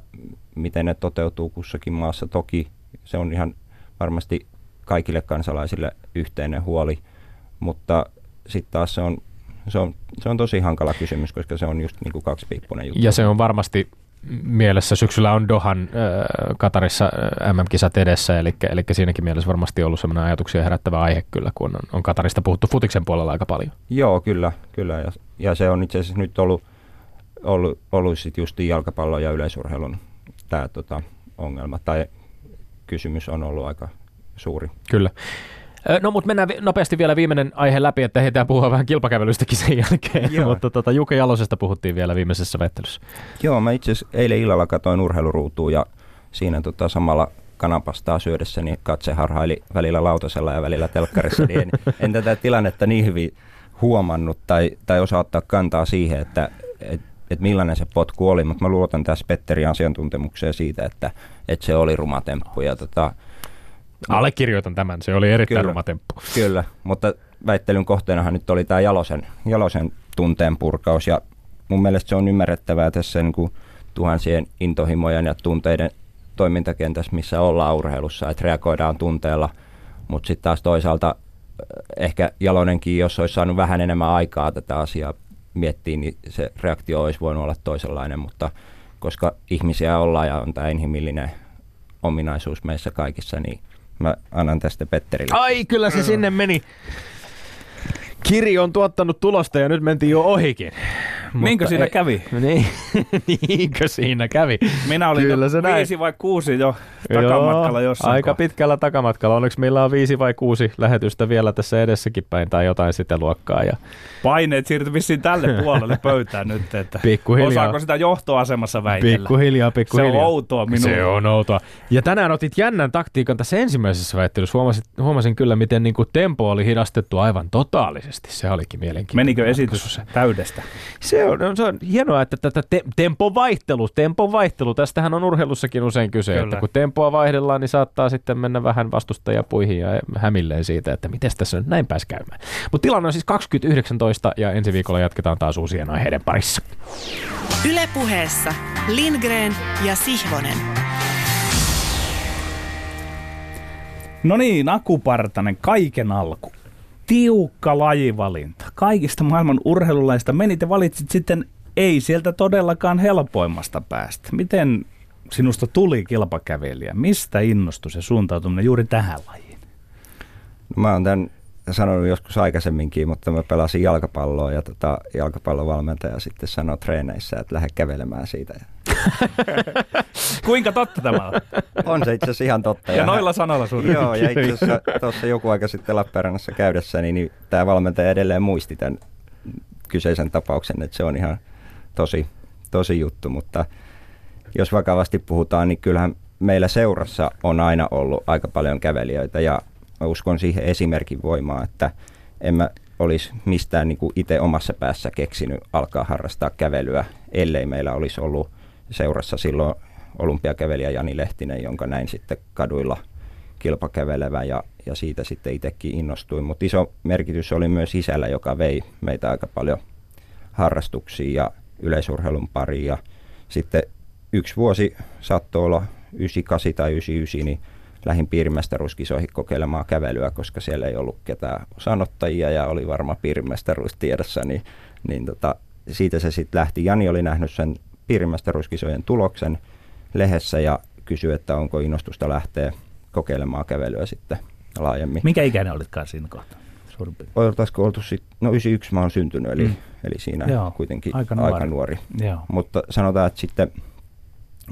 miten ne toteutuu kussakin maassa. Toki se on ihan varmasti kaikille kansalaisille yhteinen huoli – mutta sitten taas se on, se, on, se on tosi hankala kysymys, koska se on just niin kuin kaksipiippunen juttu. Ja se on varmasti mielessä. Syksyllä on Dohan äh, Katarissa äh, MM-kisat edessä, eli, eli siinäkin mielessä varmasti ollut sellainen ajatuksia herättävä aihe kyllä, kun on, on Katarista puhuttu futiksen puolella aika paljon. Joo, kyllä. kyllä. Ja, ja se on itse asiassa nyt ollut, ollut, ollut sit just jalkapallon ja yleisurheilun tämä tota, ongelma, tai kysymys on ollut aika suuri. Kyllä. No mutta mennään nopeasti vielä viimeinen aihe läpi, että heitä puhua vähän kilpakävelystäkin sen jälkeen, Joo. mutta tota, Jukka Jalosesta puhuttiin vielä viimeisessä vettelyssä. Joo, mä itse asiassa eilen illalla katoin urheiluruutuun ja siinä tota, samalla kanapastaa syödessä, niin katse harhaili välillä lautasella ja välillä telkkarissa, niin en, en tätä tilannetta niin hyvin huomannut tai, tai osaa ottaa kantaa siihen, että et, et millainen se potku oli, mutta mä luotan tässä Petterin asiantuntemukseen siitä, että, että se oli rumatemppu ja tota, Allekirjoitan tämän, se oli erittäin Kyllä. ruma temppu. Kyllä, mutta väittelyn kohteenahan nyt oli tämä Jalosen, Jalosen tunteen purkaus ja mun mielestä se on ymmärrettävää tässä niin kuin tuhansien intohimojen ja tunteiden toimintakentässä, missä ollaan urheilussa, että reagoidaan tunteella, mutta sitten taas toisaalta eh, ehkä Jalonenkin, jos olisi saanut vähän enemmän aikaa tätä asiaa miettiä, niin se reaktio olisi voinut olla toisenlainen, mutta koska ihmisiä ollaan ja on tämä inhimillinen ominaisuus meissä kaikissa, niin mä annan tästä Petterille. Ai, kyllä se sinne meni. Kiri on tuottanut tulosta ja nyt mentiin jo ohikin. Niinkö Mutta siinä ei- kävi? Niin, niinkö siinä kävi? Minä olin Kyllä se näin. viisi vai kuusi jo takamatkalla Joo, jossain Aika kohtaa. pitkällä takamatkalla. Onneksi meillä on viisi vai kuusi lähetystä vielä tässä edessäkin päin tai jotain sitä luokkaa. Ja Paineet siirtyi vissiin tälle puolelle pöytään nyt, että Pikkuhiljaa. osaako sitä johtoasemassa väitellä? pikkuhiljaa, pikkuhiljaa. Se on outoa minulle. Se on outoa. Ja tänään otit jännän taktiikan tässä ensimmäisessä väittelyssä. Huomasin, huomasin kyllä, miten niin kuin tempo oli hidastettu aivan totaalisesti. Se olikin mielenkiintoinen. Menikö esitys täydestä? Se on, se on hienoa, että tätä te, tempon vaihtelu, tempon vaihtelu, tästähän on urheilussakin usein kyse, Kyllä. että kun tempoa vaihdellaan, niin saattaa sitten mennä vähän vastustajapuihin ja hämilleen siitä, että miten tässä nyt näin pääsi käymään. Mutta tilanne on siis 2019 ja ensi viikolla jatketaan taas uusien aiheiden parissa. Ylepuheessa Lindgren ja Sihvonen. No niin, Aku Partanen, kaiken alku. Tiukka lajivalinta. Kaikista maailman urheilulaista menit ja valitsit sitten ei sieltä todellakaan helpoimmasta päästä. Miten sinusta tuli kilpakävelijä? Mistä innostui se suuntautuminen juuri tähän lajiin? No, mä oon tämän sanonut joskus aikaisemminkin, mutta mä pelasin jalkapalloa ja tota, jalkapallovalmentaja sitten sanoi treeneissä, että lähde kävelemään siitä. Ja Kuinka totta tämä on? on se itse asiassa ihan totta. Ja noilla sanoilla sun. Joo, ja itse asiassa tuossa joku aika sitten Lappeenrannassa käydessäni, niin tämä valmentaja edelleen muisti tämän kyseisen tapauksen, että se on ihan tosi, tosi juttu, mutta jos vakavasti puhutaan, niin kyllähän meillä seurassa on aina ollut aika paljon kävelijöitä ja mä uskon siihen esimerkin voimaa, että en mä olisi mistään niin itse omassa päässä keksinyt alkaa harrastaa kävelyä, ellei meillä olisi ollut seurassa silloin olympiakävelijä Jani Lehtinen, jonka näin sitten kaduilla kilpakävelevä ja, ja siitä sitten itsekin innostuin. Mutta iso merkitys oli myös isällä, joka vei meitä aika paljon harrastuksiin ja yleisurheilun pariin. Ja sitten yksi vuosi saattoi olla 98 tai 99, niin lähdin piirimestaruuskisoihin kokeilemaan kävelyä, koska siellä ei ollut ketään osanottajia ja oli varma piirimestaruus tiedossa, niin, niin tota, siitä se sitten lähti. Jani oli nähnyt sen piirimestaruuskisojen tuloksen lehdessä ja kysyi, että onko innostusta lähteä kokeilemaan kävelyä sitten laajemmin. Minkä ikäinen olitkaan siinä kohtaa? Oltaisiko oltu sitten, no 91 mä oon syntynyt, eli, Mm. eli siinä Joo, kuitenkin aika nuori. Aika nuori. Joo. Mutta sanotaan, että sitten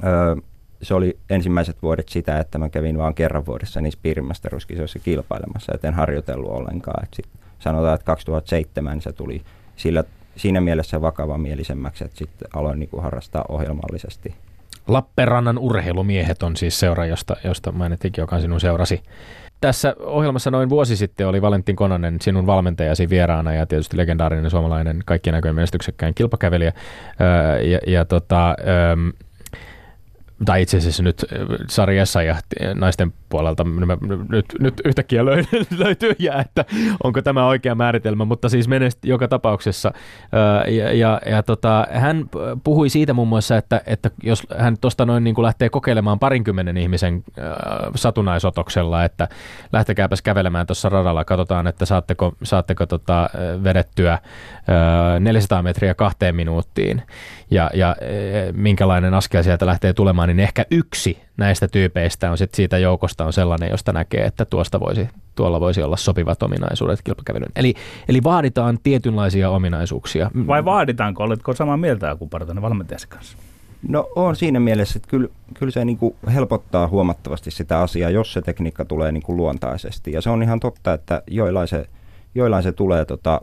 ö, se oli ensimmäiset vuodet sitä, että mä kävin vain kerran vuodessa niissä piirimestaruuskisoissa kilpailemassa, et en harjoitellut ollenkaan. Et sit sanotaan, että 2007 se tuli sillä, siinä mielessä vakavamielisemmäksi, että sitten aloin niinku harrastaa ohjelmallisesti. Lappeenrannan urheilumiehet on siis seura, josta, josta mainittiinkin, joka on sinun seurasi. Tässä ohjelmassa noin vuosi sitten oli Valentin Kononen sinun valmentajasi vieraana ja tietysti legendaarinen suomalainen kaikkien näköjen menestyksekkäin kilpakävelijä. Öö, ja, ja tota, öö, tai itse asiassa nyt äh, Sari ja naisten puolelta nyt, nyt yhtäkkiä löy- löytyy jää, että onko tämä oikea määritelmä, mutta siis menest joka tapauksessa. Ja, ja, ja tota, hän puhui siitä muun muassa, että, että jos hän tuosta noin niin kuin lähtee kokeilemaan parinkymmenen ihmisen satunnaisotoksella, että lähtekääpäs kävelemään tuossa radalla, katsotaan, että saatteko, saatteko tota, vedettyä ää, 400 metriä kahteen minuuttiin ja, ja ää, minkälainen askel sieltä lähtee tulemaan, niin ehkä yksi näistä tyypeistä on sit siitä joukosta on sellainen, josta näkee, että tuosta voisi, tuolla voisi olla sopivat ominaisuudet kilpakävelyyn. Eli, eli vaaditaan tietynlaisia ominaisuuksia. Vai vaaditaanko, oletko samaa mieltä Aku Partanen valmentajasi kanssa? No on siinä mielessä, että kyllä, kyllä se niin kuin helpottaa huomattavasti sitä asiaa, jos se tekniikka tulee niin kuin luontaisesti. Ja se on ihan totta, että joillain se, joillain se tulee, tota,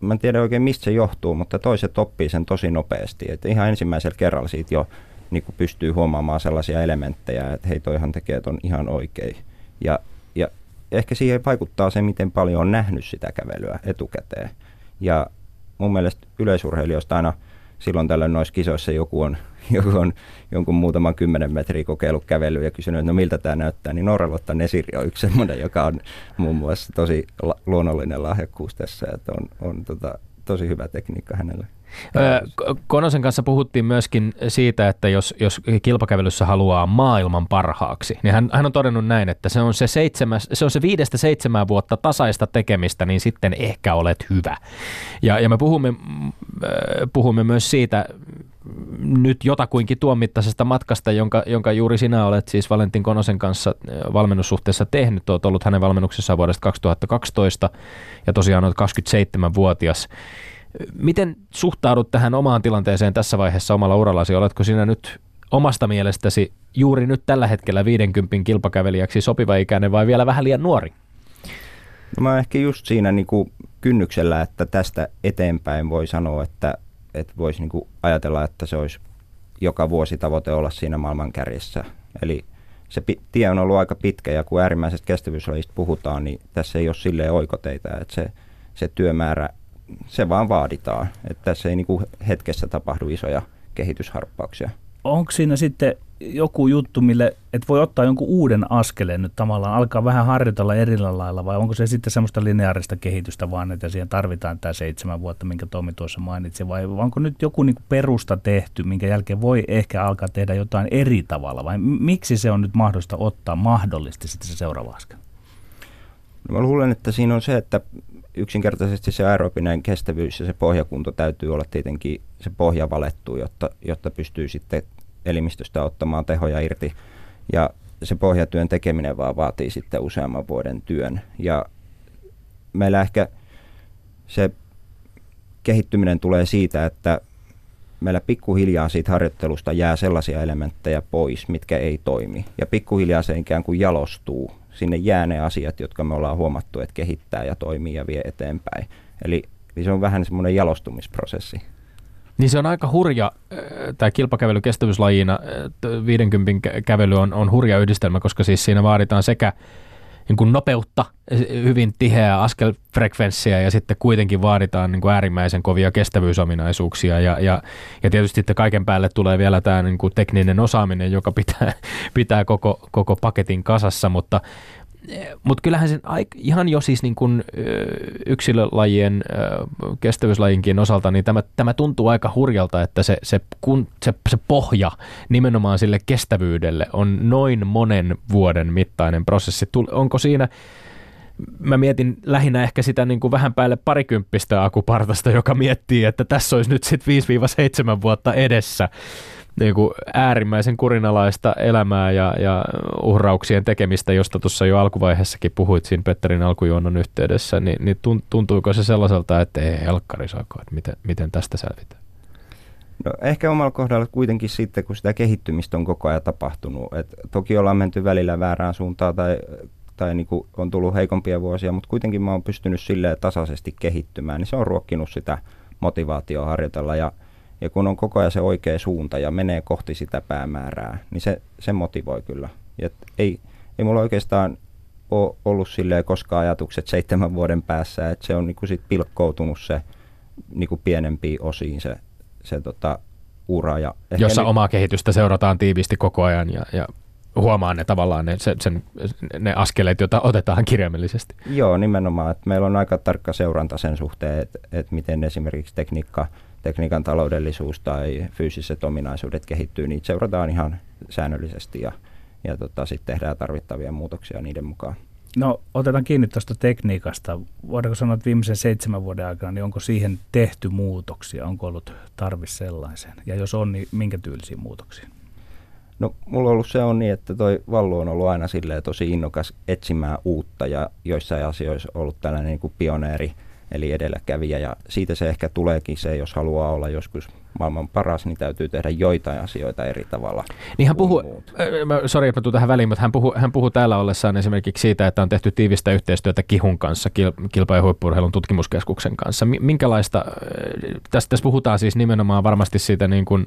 mä en tiedä oikein mistä se johtuu, mutta toiset oppii sen tosi nopeasti. Että ihan ensimmäisellä kerralla siitä jo niin kuin pystyy huomaamaan sellaisia elementtejä, että hei toihan tekee ton ihan oikein. Ja, ja ehkä siihen vaikuttaa se, miten paljon on nähnyt sitä kävelyä etukäteen. Ja mun mielestä yleisurheilijoista aina silloin tällöin noissa kisoissa joku on, joku on jonkun muutaman kymmenen metriä kokeillut kävelyä ja kysynyt, että no miltä tämä näyttää, niin Norralotta Nesiri on yksi semmoinen, joka on muun muassa tosi la- luonnollinen lahjakkuus tässä, että on, on tota, tosi hyvä tekniikka hänelle. Konosen kanssa puhuttiin myöskin siitä, että jos, jos kilpakävelyssä haluaa maailman parhaaksi, niin hän, hän on todennut näin, että se on se, seitsemäs, se on se viidestä seitsemään vuotta tasaista tekemistä, niin sitten ehkä olet hyvä. Ja, ja me puhumme, puhumme myös siitä nyt jotakuinkin tuon mittaisesta matkasta, jonka, jonka juuri sinä olet siis Valentin Konosen kanssa valmennussuhteessa tehnyt. Olet ollut hänen valmennuksessaan vuodesta 2012 ja tosiaan olet 27-vuotias. Miten suhtaudut tähän omaan tilanteeseen tässä vaiheessa omalla urallasi? Oletko sinä nyt omasta mielestäsi juuri nyt tällä hetkellä 50 kilpakävelijäksi sopiva ikäinen vai vielä vähän liian nuori? No mä ehkä just siinä niin kuin kynnyksellä, että tästä eteenpäin voi sanoa, että, että voisi niin ajatella, että se olisi joka vuosi tavoite olla siinä maailman kärjessä. Eli se tie on ollut aika pitkä ja kun äärimmäisestä kestävyyslajista puhutaan, niin tässä ei ole silleen oikoteita, että se, se työmäärä se vaan vaaditaan. Että tässä ei niin hetkessä tapahdu isoja kehitysharppauksia. Onko siinä sitten joku juttu, mille et voi ottaa jonkun uuden askeleen nyt tavallaan, alkaa vähän harjoitella erillä lailla, vai onko se sitten semmoista lineaarista kehitystä vaan, että siihen tarvitaan tämä seitsemän vuotta, minkä Tomi tuossa mainitsi, vai onko nyt joku niin perusta tehty, minkä jälkeen voi ehkä alkaa tehdä jotain eri tavalla, vai miksi se on nyt mahdollista ottaa mahdollisesti sitten se seuraava askel? No mä luulen, että siinä on se, että yksinkertaisesti se aerobinen kestävyys ja se pohjakunto täytyy olla tietenkin se pohja valettu, jotta, jotta pystyy sitten elimistöstä ottamaan tehoja irti. Ja se pohjatyön tekeminen vaan vaatii sitten useamman vuoden työn. Ja meillä ehkä se kehittyminen tulee siitä, että meillä pikkuhiljaa siitä harjoittelusta jää sellaisia elementtejä pois, mitkä ei toimi. Ja pikkuhiljaa se ikään kuin jalostuu sinne jää ne asiat, jotka me ollaan huomattu, että kehittää ja toimii ja vie eteenpäin. Eli, se on vähän semmoinen jalostumisprosessi. Niin se on aika hurja, tämä kilpakävely kestävyyslajina, 50 äh, kävely on, on hurja yhdistelmä, koska siis siinä vaaditaan sekä niin kuin nopeutta, hyvin tiheää askelfrekvenssiä ja sitten kuitenkin vaaditaan niin kuin äärimmäisen kovia kestävyysominaisuuksia. Ja, ja, ja tietysti sitten kaiken päälle tulee vielä tämä niin kuin tekninen osaaminen, joka pitää, pitää koko, koko paketin kasassa, mutta, mutta kyllähän sen ihan jo siis niin kuin yksilölajien, kestävyyslajinkin osalta, niin tämä, tämä tuntuu aika hurjalta, että se, se, kun, se, se pohja nimenomaan sille kestävyydelle on noin monen vuoden mittainen prosessi. Onko siinä, mä mietin lähinnä ehkä sitä niin kuin vähän päälle parikymppistä akupartasta, joka miettii, että tässä olisi nyt sitten 5-7 vuotta edessä niin kuin äärimmäisen kurinalaista elämää ja, ja uhrauksien tekemistä, josta tuossa jo alkuvaiheessakin puhuit siinä Petterin alkujuonnon yhteydessä, niin, niin tuntuuko se sellaiselta, että ei helkkari saako, että miten, miten tästä selvitään? No ehkä omalla kohdalla kuitenkin sitten, kun sitä kehittymistä on koko ajan tapahtunut. Et toki ollaan menty välillä väärään suuntaan tai, tai niin kuin on tullut heikompia vuosia, mutta kuitenkin mä oon pystynyt silleen tasaisesti kehittymään, niin se on ruokkinut sitä motivaatioa harjoitella ja – ja kun on koko ajan se oikea suunta ja menee kohti sitä päämäärää, niin se, se motivoi kyllä. Et ei, ei mulla oikeastaan ole ollut silleen koskaan ajatukset seitsemän vuoden päässä, että se on niinku sit pilkkoutunut se niinku pienempiin osiin se, se tota, ura. Ja Jossa nyt... omaa kehitystä seurataan tiiviisti koko ajan ja, ja huomaa ne tavallaan ne, sen, sen, ne askeleet, joita otetaan kirjaimellisesti. Joo, nimenomaan. Että meillä on aika tarkka seuranta sen suhteen, että, että miten esimerkiksi tekniikka – tekniikan taloudellisuus tai fyysiset ominaisuudet kehittyy, niitä seurataan ihan säännöllisesti ja, ja tota, sitten tehdään tarvittavia muutoksia niiden mukaan. No otetaan kiinni tuosta tekniikasta. Voidaanko sanoa, että viimeisen seitsemän vuoden aikana, niin onko siihen tehty muutoksia? Onko ollut tarvis sellaisen? Ja jos on, niin minkä tyylisiä muutoksia? No mulla on ollut se on niin, että toi Vallu on ollut aina silleen tosi innokas etsimään uutta ja joissain asioissa ollut tällainen niin kuin pioneeri – eli edelläkävijä. Ja siitä se ehkä tuleekin se, jos haluaa olla joskus maailman paras, niin täytyy tehdä joitain asioita eri tavalla. Niin hän puhuu, äh, sori että tähän väliin, mutta hän puhuu, hän puhuu täällä ollessaan esimerkiksi siitä, että on tehty tiivistä yhteistyötä Kihun kanssa, kilpa- ja huippurheilun tutkimuskeskuksen kanssa. Minkälaista, äh, tässä, tässä puhutaan siis nimenomaan varmasti siitä niin kuin,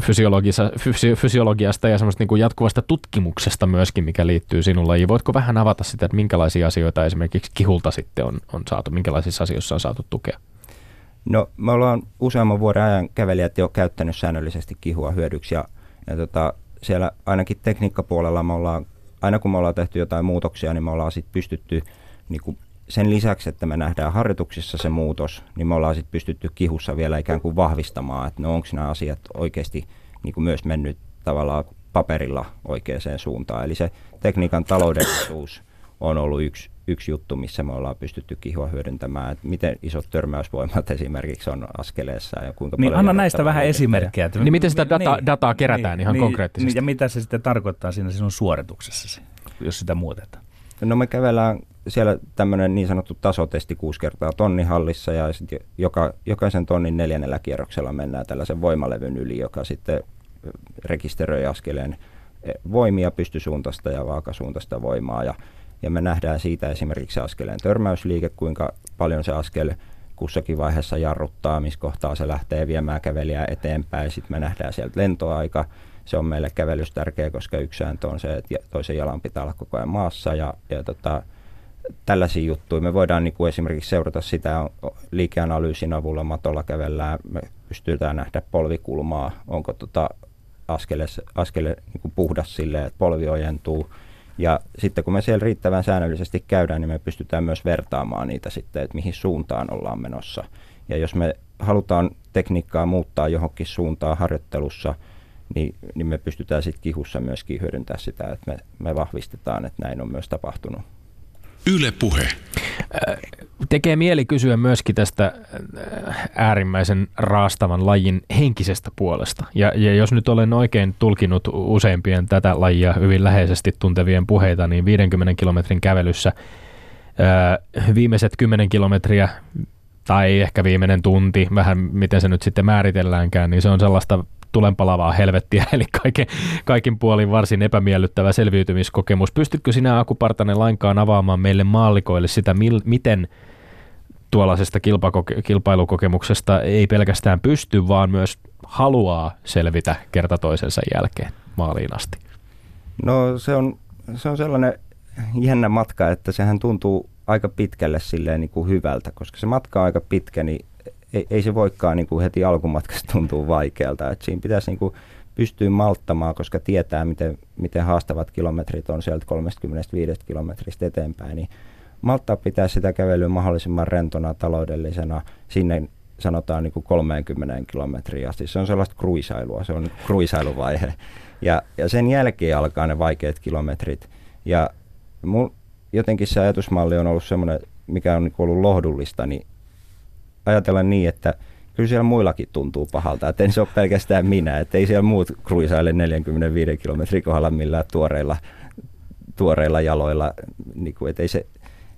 fysi- fysiologiasta ja semmoista niin kuin jatkuvasta tutkimuksesta myöskin, mikä liittyy sinun lajiin. Voitko vähän avata sitä, että minkälaisia asioita esimerkiksi kihulta sitten on, on saatu, minkälaisissa asioissa on saatu tukea? No me ollaan useamman vuoden ajan kävelijät jo käyttänyt säännöllisesti kihua hyödyksi ja, ja tota, siellä ainakin tekniikkapuolella me ollaan, aina kun me ollaan tehty jotain muutoksia, niin me ollaan sitten pystytty niin kuin sen lisäksi, että me nähdään harjoituksissa se muutos, niin me ollaan sitten pystytty kihussa vielä ikään kuin vahvistamaan, että no onko nämä asiat oikeasti niin kuin myös mennyt tavallaan paperilla oikeaan suuntaan. Eli se tekniikan taloudellisuus on ollut yksi, yksi juttu, missä me ollaan pystytty kihua hyödyntämään, että miten isot törmäysvoimat esimerkiksi on askeleessa ja kuinka niin, paljon... anna näistä vähän esimerkkejä. Niin miten sitä data, niin, dataa kerätään niin, ihan niin, konkreettisesti? Niin, ja mitä se sitten tarkoittaa siinä sinun suorituksessasi, jos sitä muutetaan? No me kävellään siellä tämmöinen niin sanottu tasotesti kuusi kertaa tonnihallissa ja sitten joka, jokaisen tonnin neljännellä kierroksella mennään tällaisen voimalevyn yli, joka sitten rekisteröi askeleen voimia, pystysuuntaista ja vaakasuuntaista voimaa ja, ja me nähdään siitä esimerkiksi askeleen törmäysliike, kuinka paljon se askel kussakin vaiheessa jarruttaa, missä kohtaa se lähtee viemään kävelijää eteenpäin. Sitten me nähdään sieltä lentoaika. Se on meille kävelys tärkeä, koska yksi sääntö on se, että toisen jalan pitää olla koko ajan maassa ja, ja tota, tällaisia juttuja. Me voidaan niin kuin esimerkiksi seurata sitä liikeanalyysin avulla matolla kävellään, me pystytään nähdä polvikulmaa, onko tota askele, askele niin kuin puhdas silleen, että polvi ojentuu. Ja sitten kun me siellä riittävän säännöllisesti käydään, niin me pystytään myös vertaamaan niitä sitten, että mihin suuntaan ollaan menossa. Ja jos me halutaan tekniikkaa muuttaa johonkin suuntaan harjoittelussa, niin, niin me pystytään sitten kihussa myöskin hyödyntämään sitä, että me, me vahvistetaan, että näin on myös tapahtunut. Yle Puhe. Tekee mieli kysyä myöskin tästä äärimmäisen raastavan lajin henkisestä puolesta. Ja, ja jos nyt olen oikein tulkinut useimpien tätä lajia hyvin läheisesti tuntevien puheita, niin 50 kilometrin kävelyssä ää, viimeiset 10 kilometriä tai ehkä viimeinen tunti, vähän miten se nyt sitten määritelläänkään, niin se on sellaista tulenpalavaa helvettiä, eli kaiken, kaikin puolin varsin epämiellyttävä selviytymiskokemus. Pystytkö sinä Aku Partanen lainkaan avaamaan meille maallikoille sitä, mil, miten tuollaisesta kilpailukokemuksesta ei pelkästään pysty, vaan myös haluaa selvitä kerta toisensa jälkeen maaliin asti? No se on, se on sellainen jännä matka, että sehän tuntuu aika pitkälle silleen niin kuin hyvältä, koska se matka on aika pitkä, niin ei, ei se voikaan niin kuin heti alkumatkasta tuntuu vaikealta. Et siinä pitäisi niin kuin pystyä malttamaan, koska tietää, miten, miten haastavat kilometrit on sieltä 35 kilometristä eteenpäin. Niin malttaa pitää sitä kävelyä mahdollisimman rentona, taloudellisena, sinne sanotaan niin kuin 30 kilometriä asti. Se on sellaista kruisailua, se on kruisailuvaihe. Ja, ja sen jälkeen alkaa ne vaikeat kilometrit. Ja mun, jotenkin se ajatusmalli on ollut semmoinen, mikä on niin ollut lohdullista, niin ajatella niin, että kyllä siellä muillakin tuntuu pahalta, että se ole pelkästään minä, että ei siellä muut kruisaile 45 kilometrin kohdalla millään tuoreilla, tuoreilla jaloilla, niin kuin, että ei se,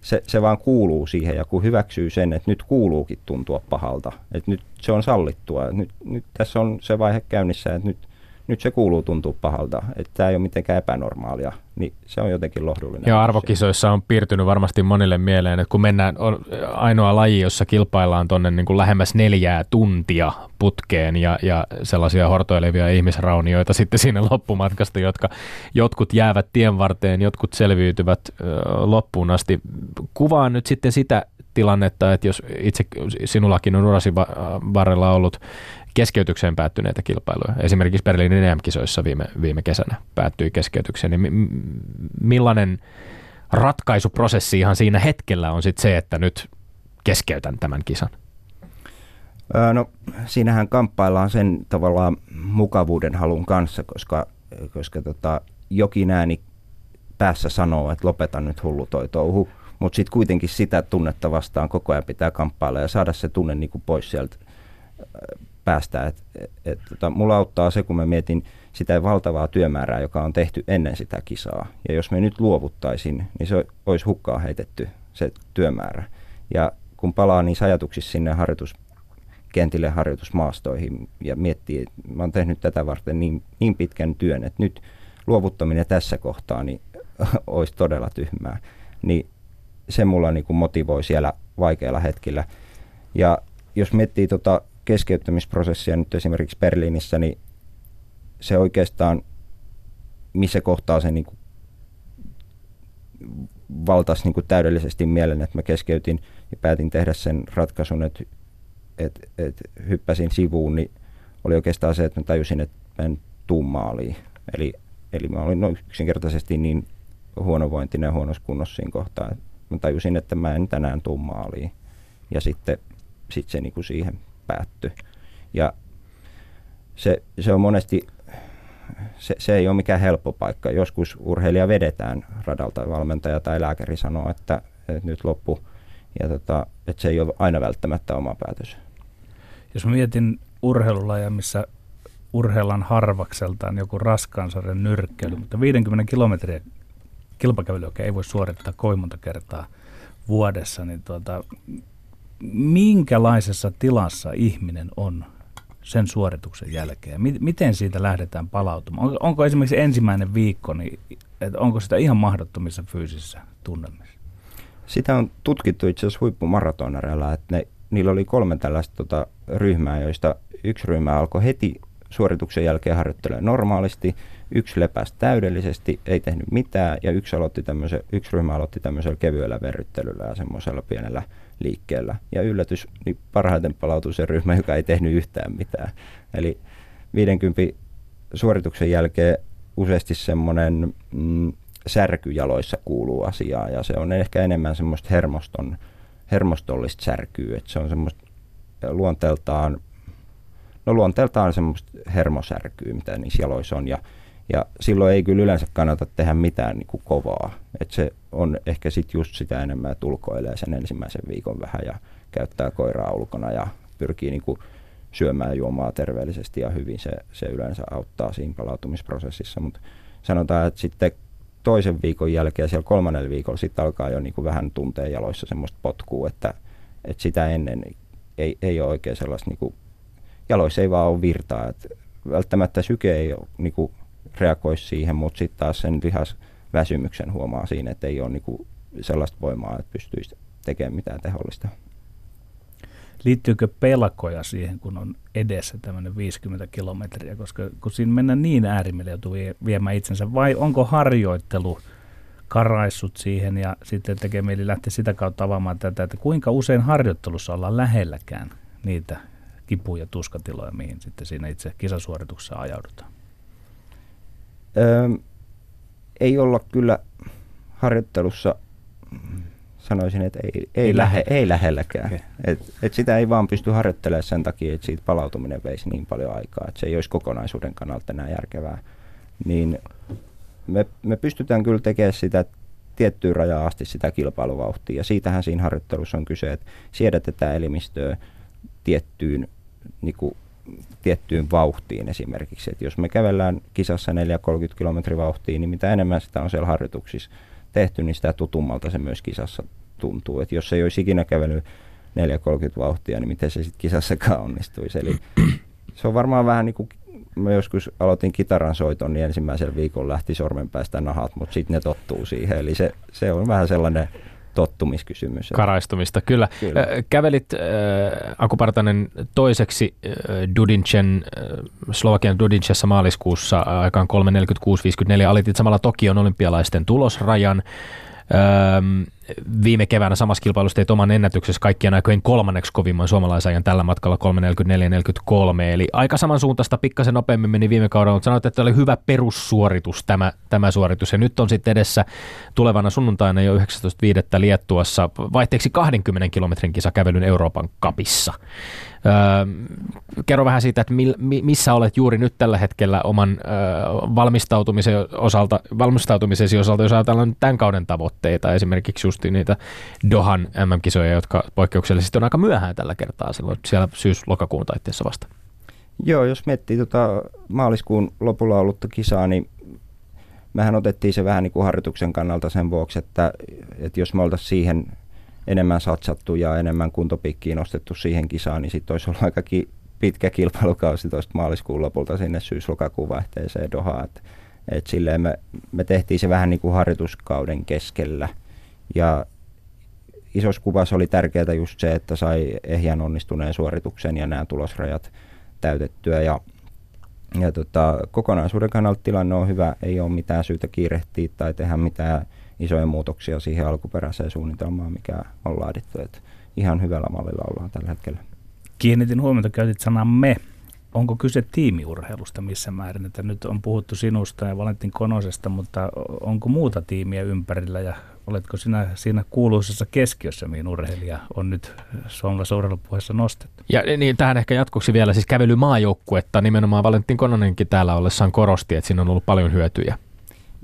se, se vaan kuuluu siihen ja kun hyväksyy sen, että nyt kuuluukin tuntua pahalta, että nyt se on sallittua, nyt, nyt tässä on se vaihe käynnissä, että nyt – nyt se kuuluu tuntua pahalta, että tämä ei ole mitenkään epänormaalia, niin se on jotenkin lohdullinen. Ja arvokisoissa on piirtynyt varmasti monille mieleen, että kun mennään, on ainoa laji, jossa kilpaillaan tuonne niin kuin lähemmäs neljää tuntia putkeen ja, ja sellaisia hortoilevia ihmisraunioita sitten siinä loppumatkasta, jotka jotkut jäävät tien varteen, jotkut selviytyvät ö, loppuun asti. Kuvaan nyt sitten sitä tilannetta, että jos itse sinullakin on urasi varrella ollut keskeytykseen päättyneitä kilpailuja. Esimerkiksi Berliinin EM-kisoissa viime, viime kesänä päättyi keskeytykseen. Niin mi- millainen ratkaisuprosessi ihan siinä hetkellä on sitten se, että nyt keskeytän tämän kisan? No siinähän kamppaillaan sen tavallaan mukavuuden halun kanssa, koska, koska tota, jokin ääni päässä sanoo, että lopeta nyt hullu toi touhu, mutta sitten kuitenkin sitä tunnetta vastaan koko ajan pitää kamppailla ja saada se tunne niin kuin pois sieltä päästä. Et, et, tota, mulla auttaa se, kun mä mietin sitä valtavaa työmäärää, joka on tehty ennen sitä kisaa. Ja jos me nyt luovuttaisin, niin se olisi hukkaan heitetty se työmäärä. Ja kun palaa niissä ajatuksissa sinne harjoituskentille, harjoitusmaastoihin ja miettii, että mä oon tehnyt tätä varten niin, niin pitkän työn, että nyt luovuttaminen tässä kohtaa niin olisi todella tyhmää. Niin se mulla niin kuin motivoi siellä vaikeilla hetkillä. Ja jos miettii tota keskeyttämisprosessia nyt esimerkiksi Berliinissä, niin se oikeastaan, missä kohtaa se niin kuin valtasi niin kuin täydellisesti mielen, että mä keskeytin ja päätin tehdä sen ratkaisun, että että et hyppäsin sivuun, niin oli oikeastaan se, että mä tajusin, että mä en tuu. Eli, eli mä olin no yksinkertaisesti niin huonovointinen ja huonossa kunnossa siinä kohtaa, että mä tajusin, että mä en tänään tuu maaliin. Ja sitten sit se niinku siihen päättyi. Ja se, se on monesti, se, se ei ole mikään helppo paikka. Joskus urheilija vedetään radalta, valmentaja tai lääkäri sanoo, että, että nyt loppu. Ja tota, että se ei ole aina välttämättä oma päätös. Jos mietin urheilulaja, missä urheillaan harvakseltaan joku raskaansarjan nyrkkeily, mutta 50 kilometriä kilpakävelyä ei voi suorittaa kovin monta kertaa vuodessa, niin tuota, minkälaisessa tilassa ihminen on sen suorituksen jälkeen? Miten siitä lähdetään palautumaan? Onko, onko esimerkiksi ensimmäinen viikko, niin, että onko sitä ihan mahdottomissa fyysisissä tunnelmissa? Sitä on tutkittu itse asiassa huippumaratonareilla, että ne, niillä oli kolme tällaista tota, ryhmää, joista yksi ryhmä alkoi heti suorituksen jälkeen harjoittelemaan normaalisti, yksi lepäsi täydellisesti, ei tehnyt mitään, ja yksi, aloitti yksi ryhmä aloitti tämmöisellä kevyellä verryttelyllä ja semmoisella pienellä liikkeellä. Ja yllätys, niin parhaiten palautui se ryhmä, joka ei tehnyt yhtään mitään. Eli 50 suorituksen jälkeen useasti semmoinen mm, särky jaloissa kuuluu asiaan, ja se on ehkä enemmän semmoista hermoston, hermostollista särkyä, että se on semmoista luonteeltaan, no luonteeltaan semmoista hermosärkyä, mitä niissä jaloissa on, ja ja silloin ei kyllä yleensä kannata tehdä mitään niin kuin kovaa. Et se on ehkä sitten just sitä enemmän, että ulkoilee sen ensimmäisen viikon vähän ja käyttää koiraa ulkona ja pyrkii niin kuin syömään ja juomaan terveellisesti ja hyvin. Se, se yleensä auttaa siinä palautumisprosessissa. Mutta sanotaan, että sitten toisen viikon jälkeen siellä kolmannella viikolla sitten alkaa jo niin kuin vähän tunteen jaloissa semmoista potkua, että, että sitä ennen ei, ei ole oikein sellaista, niin kuin, jaloissa ei vaan ole virtaa. Että välttämättä syke ei ole niin kuin, reagoisi siihen, mutta sitten taas sen lihas väsymyksen huomaa siinä, että ei ole niinku sellaista voimaa, että pystyisi tekemään mitään tehollista. Liittyykö pelkoja siihen, kun on edessä tämmöinen 50 kilometriä, koska kun siinä mennään niin äärimmille joutuu viemään itsensä, vai onko harjoittelu karaissut siihen ja sitten tekee mieli lähteä sitä kautta avaamaan tätä, että kuinka usein harjoittelussa ollaan lähelläkään niitä kipu- ja tuskatiloja, mihin sitten siinä itse kisasuorituksessa ajaudutaan? Öö, ei olla kyllä harjoittelussa, sanoisin, että ei, ei, ei, lähe, ei lähelläkään. Okay. Et, et sitä ei vaan pysty harjoittelemaan sen takia, että siitä palautuminen veisi niin paljon aikaa, että se ei olisi kokonaisuuden kannalta enää järkevää. Niin me, me pystytään kyllä tekemään sitä tiettyyn rajaan asti sitä kilpailuvauhtia. Ja siitähän siinä harjoittelussa on kyse, että siedätetään elimistöä tiettyyn niin kuin tiettyyn vauhtiin esimerkiksi. Et jos me kävellään kisassa 430 kilometrin vauhtiin, niin mitä enemmän sitä on siellä harjoituksissa tehty, niin sitä tutummalta se myös kisassa tuntuu. Et jos ei olisi ikinä kävellyt 430 vauhtia, niin miten se sitten kisassakaan onnistuisi. Eli se on varmaan vähän niin kuin mä joskus aloitin kitaran soiton, niin ensimmäisellä viikolla lähti sormenpäistä nahat, mutta sitten ne tottuu siihen. Eli se, se on vähän sellainen tottumiskysymys. Karaistumista, kyllä. kyllä. Kävelit äh, Aku Partanen toiseksi äh, Dudincen, äh, Slovakian Dudincessa maaliskuussa aikaan 3.46.54. Alitit samalla Tokion olympialaisten tulosrajan. Öö, viime keväänä samassa kilpailussa teit oman ennätyksessä kaikkien aikojen kolmanneksi kovimman suomalaisajan tällä matkalla 3.44.43, eli aika samansuuntaista, pikkasen nopeammin meni viime kaudella, mutta sanoit, että oli hyvä perussuoritus tämä, tämä suoritus, ja nyt on sitten edessä tulevana sunnuntaina jo 19.5. Liettuassa vaihteeksi 20 kilometrin kisa kävelyn Euroopan kapissa. Öö, kerro vähän siitä, että missä olet juuri nyt tällä hetkellä oman öö, valmistautumisen osalta, valmistautumisesi osalta, jos ajatellaan tämän kauden tavoitteita, esimerkiksi just niitä Dohan MM-kisoja, jotka poikkeuksellisesti on aika myöhään tällä kertaa silloin siellä syys-lokakuun taitteessa vasta. Joo, jos miettii tota maaliskuun lopulla ollutta kisaa, niin mehän otettiin se vähän niin kuin harjoituksen kannalta sen vuoksi, että, että jos me oltaisiin siihen enemmän satsattu ja enemmän kuntopikkiin nostettu siihen kisaan, niin sitten olisi ollut aika ki- pitkä kilpailukausi tuosta maaliskuun lopulta sinne syys-lokakuun vaihteeseen Dohaan. Et, et silleen me, me tehtiin se vähän niin kuin harjoituskauden keskellä. Ja isossa kuvassa oli tärkeää just se, että sai ehjän onnistuneen suorituksen ja nämä tulosrajat täytettyä. Ja, ja tota, kokonaisuuden kannalta tilanne on hyvä, ei ole mitään syytä kiirehtiä tai tehdä mitään isoja muutoksia siihen alkuperäiseen suunnitelmaan, mikä on laadittu. Et ihan hyvällä mallilla ollaan tällä hetkellä. Kiinnitin huomiota, käytit sanaa me. Onko kyse tiimiurheilusta missä määrin? Että nyt on puhuttu sinusta ja Valentin Konosesta, mutta onko muuta tiimiä ympärillä ja oletko sinä siinä kuuluisessa keskiössä, mihin urheilija on nyt suomalaisessa urheilupuheessa nostettu? Ja niin, tähän ehkä jatkoksi vielä siis kävelymaajoukkuetta, nimenomaan Valentin Kononenkin täällä ollessaan korosti, että siinä on ollut paljon hyötyjä.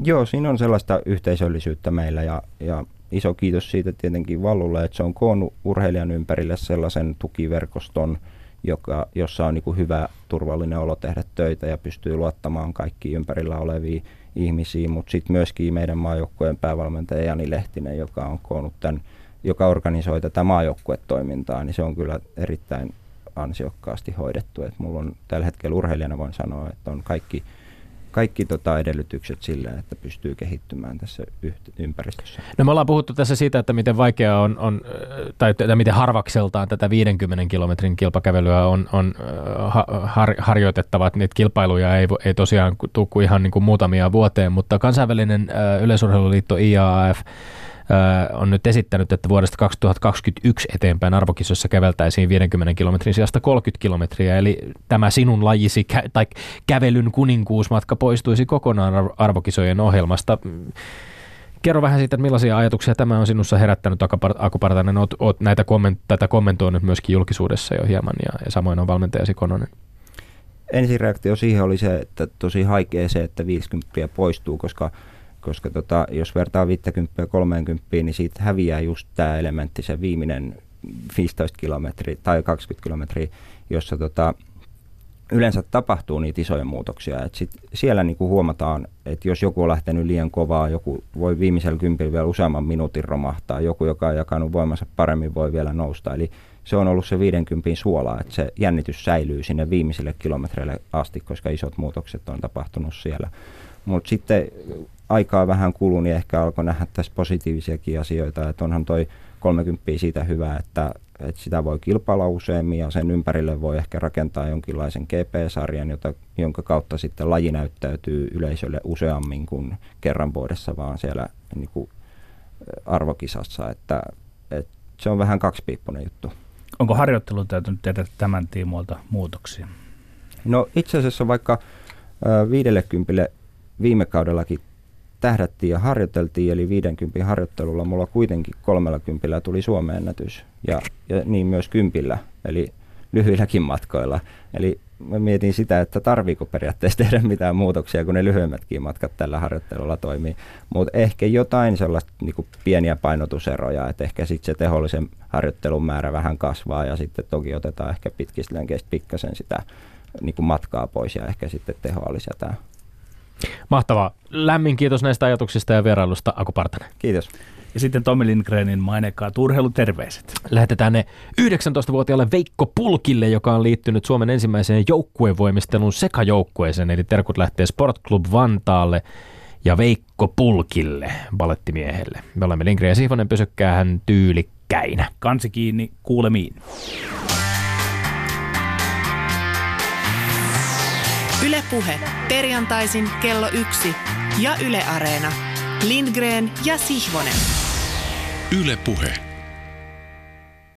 Joo, siinä on sellaista yhteisöllisyyttä meillä ja, ja iso kiitos siitä tietenkin Vallulle, että se on koonnut urheilijan ympärille sellaisen tukiverkoston, joka, jossa on niin kuin hyvä turvallinen olo tehdä töitä ja pystyy luottamaan kaikki ympärillä oleviin ihmisiin, mutta sitten myöskin meidän maajoukkueen päävalmentaja Jani Lehtinen, joka on koonnut tämän, joka organisoi tätä maajoukkuetoimintaa, niin se on kyllä erittäin ansiokkaasti hoidettu. Et mulla on tällä hetkellä urheilijana voin sanoa, että on kaikki kaikki tota edellytykset sille, että pystyy kehittymään tässä ympäristössä. No me ollaan puhuttu tässä siitä, että miten vaikeaa on, on tai, tai miten harvakseltaan tätä 50 kilometrin kilpakävelyä on, on har, harjoitettava. Niitä kilpailuja ei, ei tosiaan tule ihan niin kuin muutamia vuoteen, mutta kansainvälinen yleisurheiluliitto IAAF on nyt esittänyt, että vuodesta 2021 eteenpäin arvokisossa käveltäisiin 50 kilometrin sijasta 30 kilometriä, eli tämä sinun lajisi kä- tai kävelyn kuninkuusmatka poistuisi kokonaan arvokisojen ohjelmasta. Kerro vähän siitä, että millaisia ajatuksia tämä on sinussa herättänyt, Aku Partanen. Oot, oot näitä komment- tätä kommentoinut myöskin julkisuudessa jo hieman, ja, ja samoin on valmentajasi Kononen. Ensireaktio siihen oli se, että tosi haikea se, että 50 poistuu, koska koska tota, jos vertaa 50 ja 30, niin siitä häviää just tämä elementti, se viimeinen 15 kilometriä tai 20 kilometriä, jossa tota, yleensä tapahtuu niitä isoja muutoksia. Et sit siellä niinku huomataan, että jos joku on lähtenyt liian kovaa, joku voi viimeisellä kympillä vielä useamman minuutin romahtaa, joku, joka on jakanut voimansa paremmin, voi vielä nousta. Eli se on ollut se 50 suola, että se jännitys säilyy sinne viimeisille kilometreille asti, koska isot muutokset on tapahtunut siellä. Mutta sitten aikaa vähän kului, niin ehkä alkoi nähdä tässä positiivisiakin asioita, että onhan toi 30 siitä hyvä, että, että sitä voi kilpailla useammin ja sen ympärille voi ehkä rakentaa jonkinlaisen GP-sarjan, jota, jonka kautta sitten laji näyttäytyy yleisölle useammin kuin kerran vuodessa, vaan siellä niin kuin arvokisassa, että, että se on vähän kaksipiippunen juttu. Onko harjoittelu täytynyt tehdä tämän tiimoilta muutoksia? No itse asiassa vaikka 50 viime kaudellakin tähdättiin ja harjoiteltiin, eli 50 harjoittelulla mulla kuitenkin 30 tuli Suomen ennätys ja, ja niin myös kympillä, eli lyhyilläkin matkoilla. Eli mä mietin sitä, että tarviiko periaatteessa tehdä mitään muutoksia, kun ne lyhyemmätkin matkat tällä harjoittelulla toimii. Mutta ehkä jotain sellaista niin pieniä painotuseroja, että ehkä sitten se tehollisen harjoittelun määrä vähän kasvaa ja sitten toki otetaan ehkä pitkistä lenkeistä pikkasen sitä niin matkaa pois ja ehkä sitten tehoa lisätään. Mahtavaa. Lämmin kiitos näistä ajatuksista ja vierailusta, Aku Partanen. Kiitos. Ja sitten Tomi Lindgrenin mainekkaat urheiluterveiset. Lähetetään ne 19-vuotiaalle Veikko Pulkille, joka on liittynyt Suomen ensimmäiseen joukkuevoimistelun sekajoukkueeseen, eli terkut lähtee Sport Club Vantaalle ja Veikko Pulkille, balettimiehelle. Me olemme Lindgren ja Sihvonen, pysykää hän tyylikkäinä. Kansi kiinni, kuulemiin. Ylepuhe perjantaisin kello yksi ja Yle Areena. Lindgren ja Sihvonen. Ylepuhe.